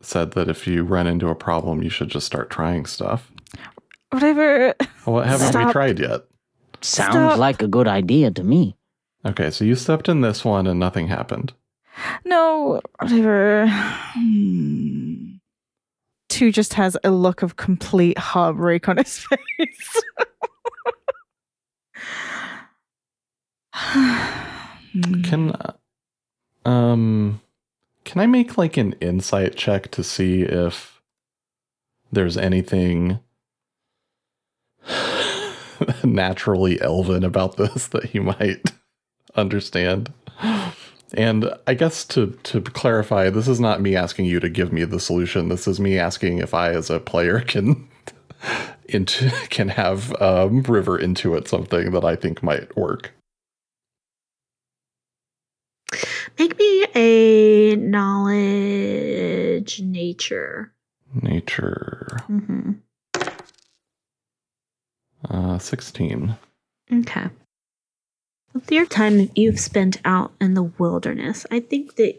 said that if you run into a problem, you should just start trying stuff. Whatever. Well, haven't we tried yet? Sounds Stop. like a good idea to me. Okay, so you stepped in this one and nothing happened. No, whatever. Hmm. Two just has a look of complete heartbreak on his <laughs> face. Hmm. <sighs> Can um can I make like an insight check to see if there's anything <sighs> naturally elven about this that he might understand? And I guess to to clarify, this is not me asking you to give me the solution. This is me asking if I, as a player, can <laughs> into can have um, River intuit something that I think might work. Make me a knowledge nature. Nature hmm uh, sixteen. Okay. With your time you've spent out in the wilderness, I think that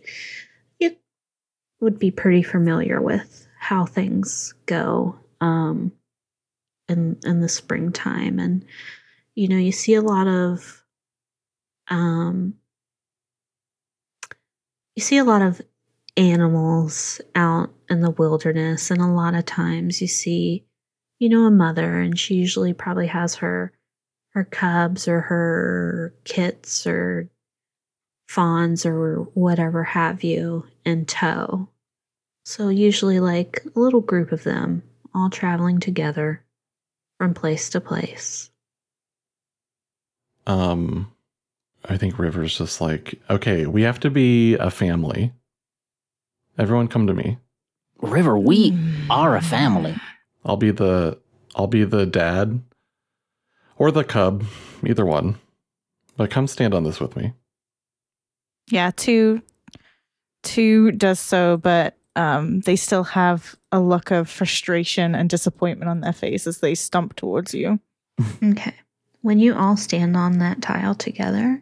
you would be pretty familiar with how things go um, in in the springtime, and you know you see a lot of um, you see a lot of animals out in the wilderness, and a lot of times you see you know a mother, and she usually probably has her her cubs or her kits or fawns or whatever have you in tow. So, usually, like a little group of them all traveling together from place to place. Um, I think River's just like, okay, we have to be a family. Everyone, come to me. River, we are a family. I'll be the I'll be the dad or the cub, either one. But come stand on this with me. Yeah, two two does so, but um they still have a look of frustration and disappointment on their face as they stump towards you. <laughs> Okay. When you all stand on that tile together,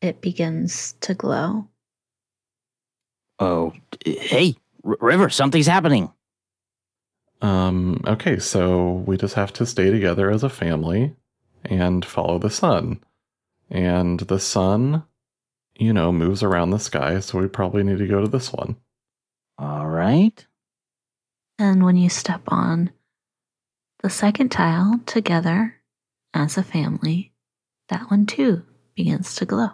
it begins to glow. Oh, hey, R- River, something's happening. Um, okay, so we just have to stay together as a family and follow the sun. And the sun, you know, moves around the sky, so we probably need to go to this one. All right. And when you step on the second tile together as a family, that one too begins to glow.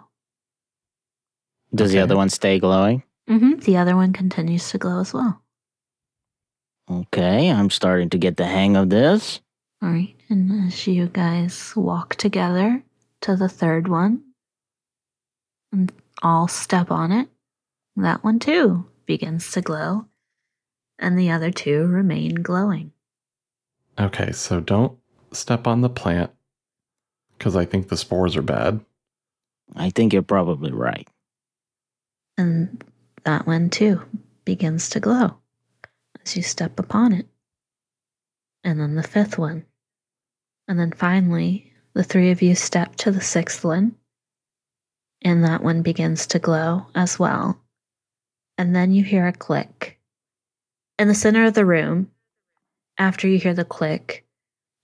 Does the other one stay glowing? Mm-hmm. The other one continues to glow as well. Okay, I'm starting to get the hang of this. All right. And as you guys walk together to the third one and all step on it, that one too begins to glow. And the other two remain glowing. Okay, so don't step on the plant because I think the spores are bad. I think you're probably right. And that one too begins to glow as you step upon it. And then the fifth one. And then finally, the three of you step to the sixth one. And that one begins to glow as well. And then you hear a click. In the center of the room, after you hear the click,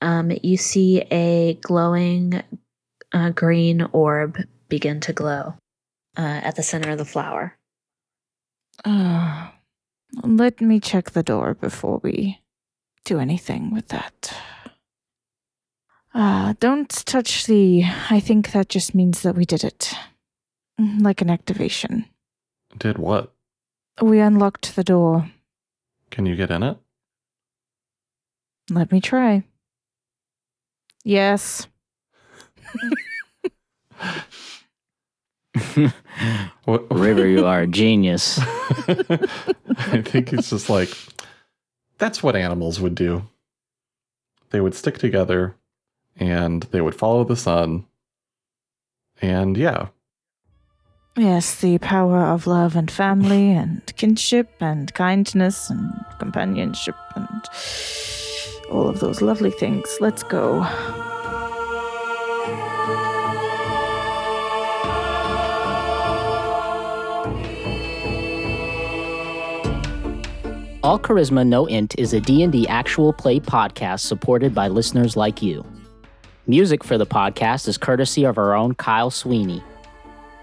um, you see a glowing uh, green orb begin to glow uh, at the center of the flower. Uh, let me check the door before we do anything with that. Uh, don't touch the. I think that just means that we did it. Mm, Like an activation. Did what? We unlocked the door. Can you get in it? Let me try. Yes. <laughs> <laughs> What, River, you are a genius. <laughs> I think it's just like that's what animals would do. They would stick together and they would follow the sun. And yeah, Yes, the power of love and family and kinship and kindness and companionship and all of those lovely things. Let's go. All Charisma No Int is a D&D actual play podcast supported by listeners like you. Music for the podcast is courtesy of our own Kyle Sweeney.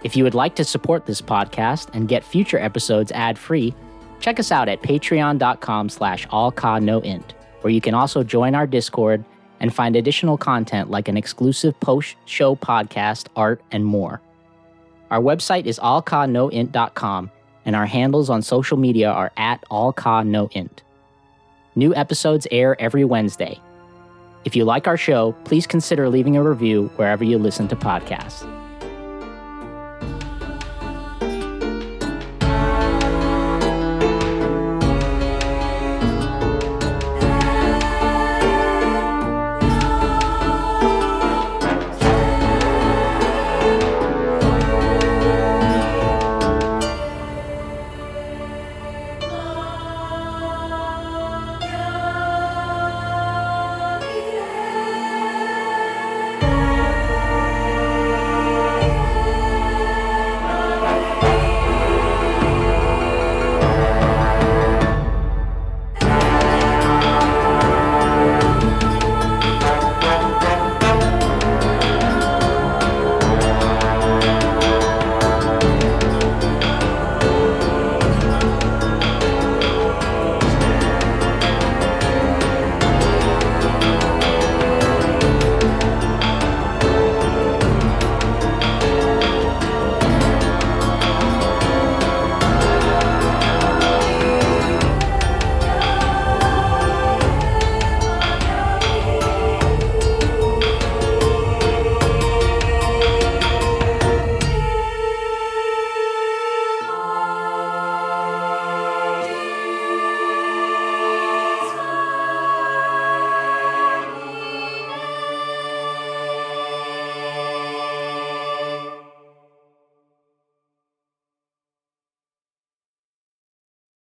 If you would like to support this podcast and get future episodes ad-free, check us out at patreon.com slash allchanoint, where you can also join our Discord and find additional content like an exclusive post-show podcast, art, and more. Our website is allchanoint.com, and our handles on social media are at allchanoint. New episodes air every Wednesday. If you like our show, please consider leaving a review wherever you listen to podcasts.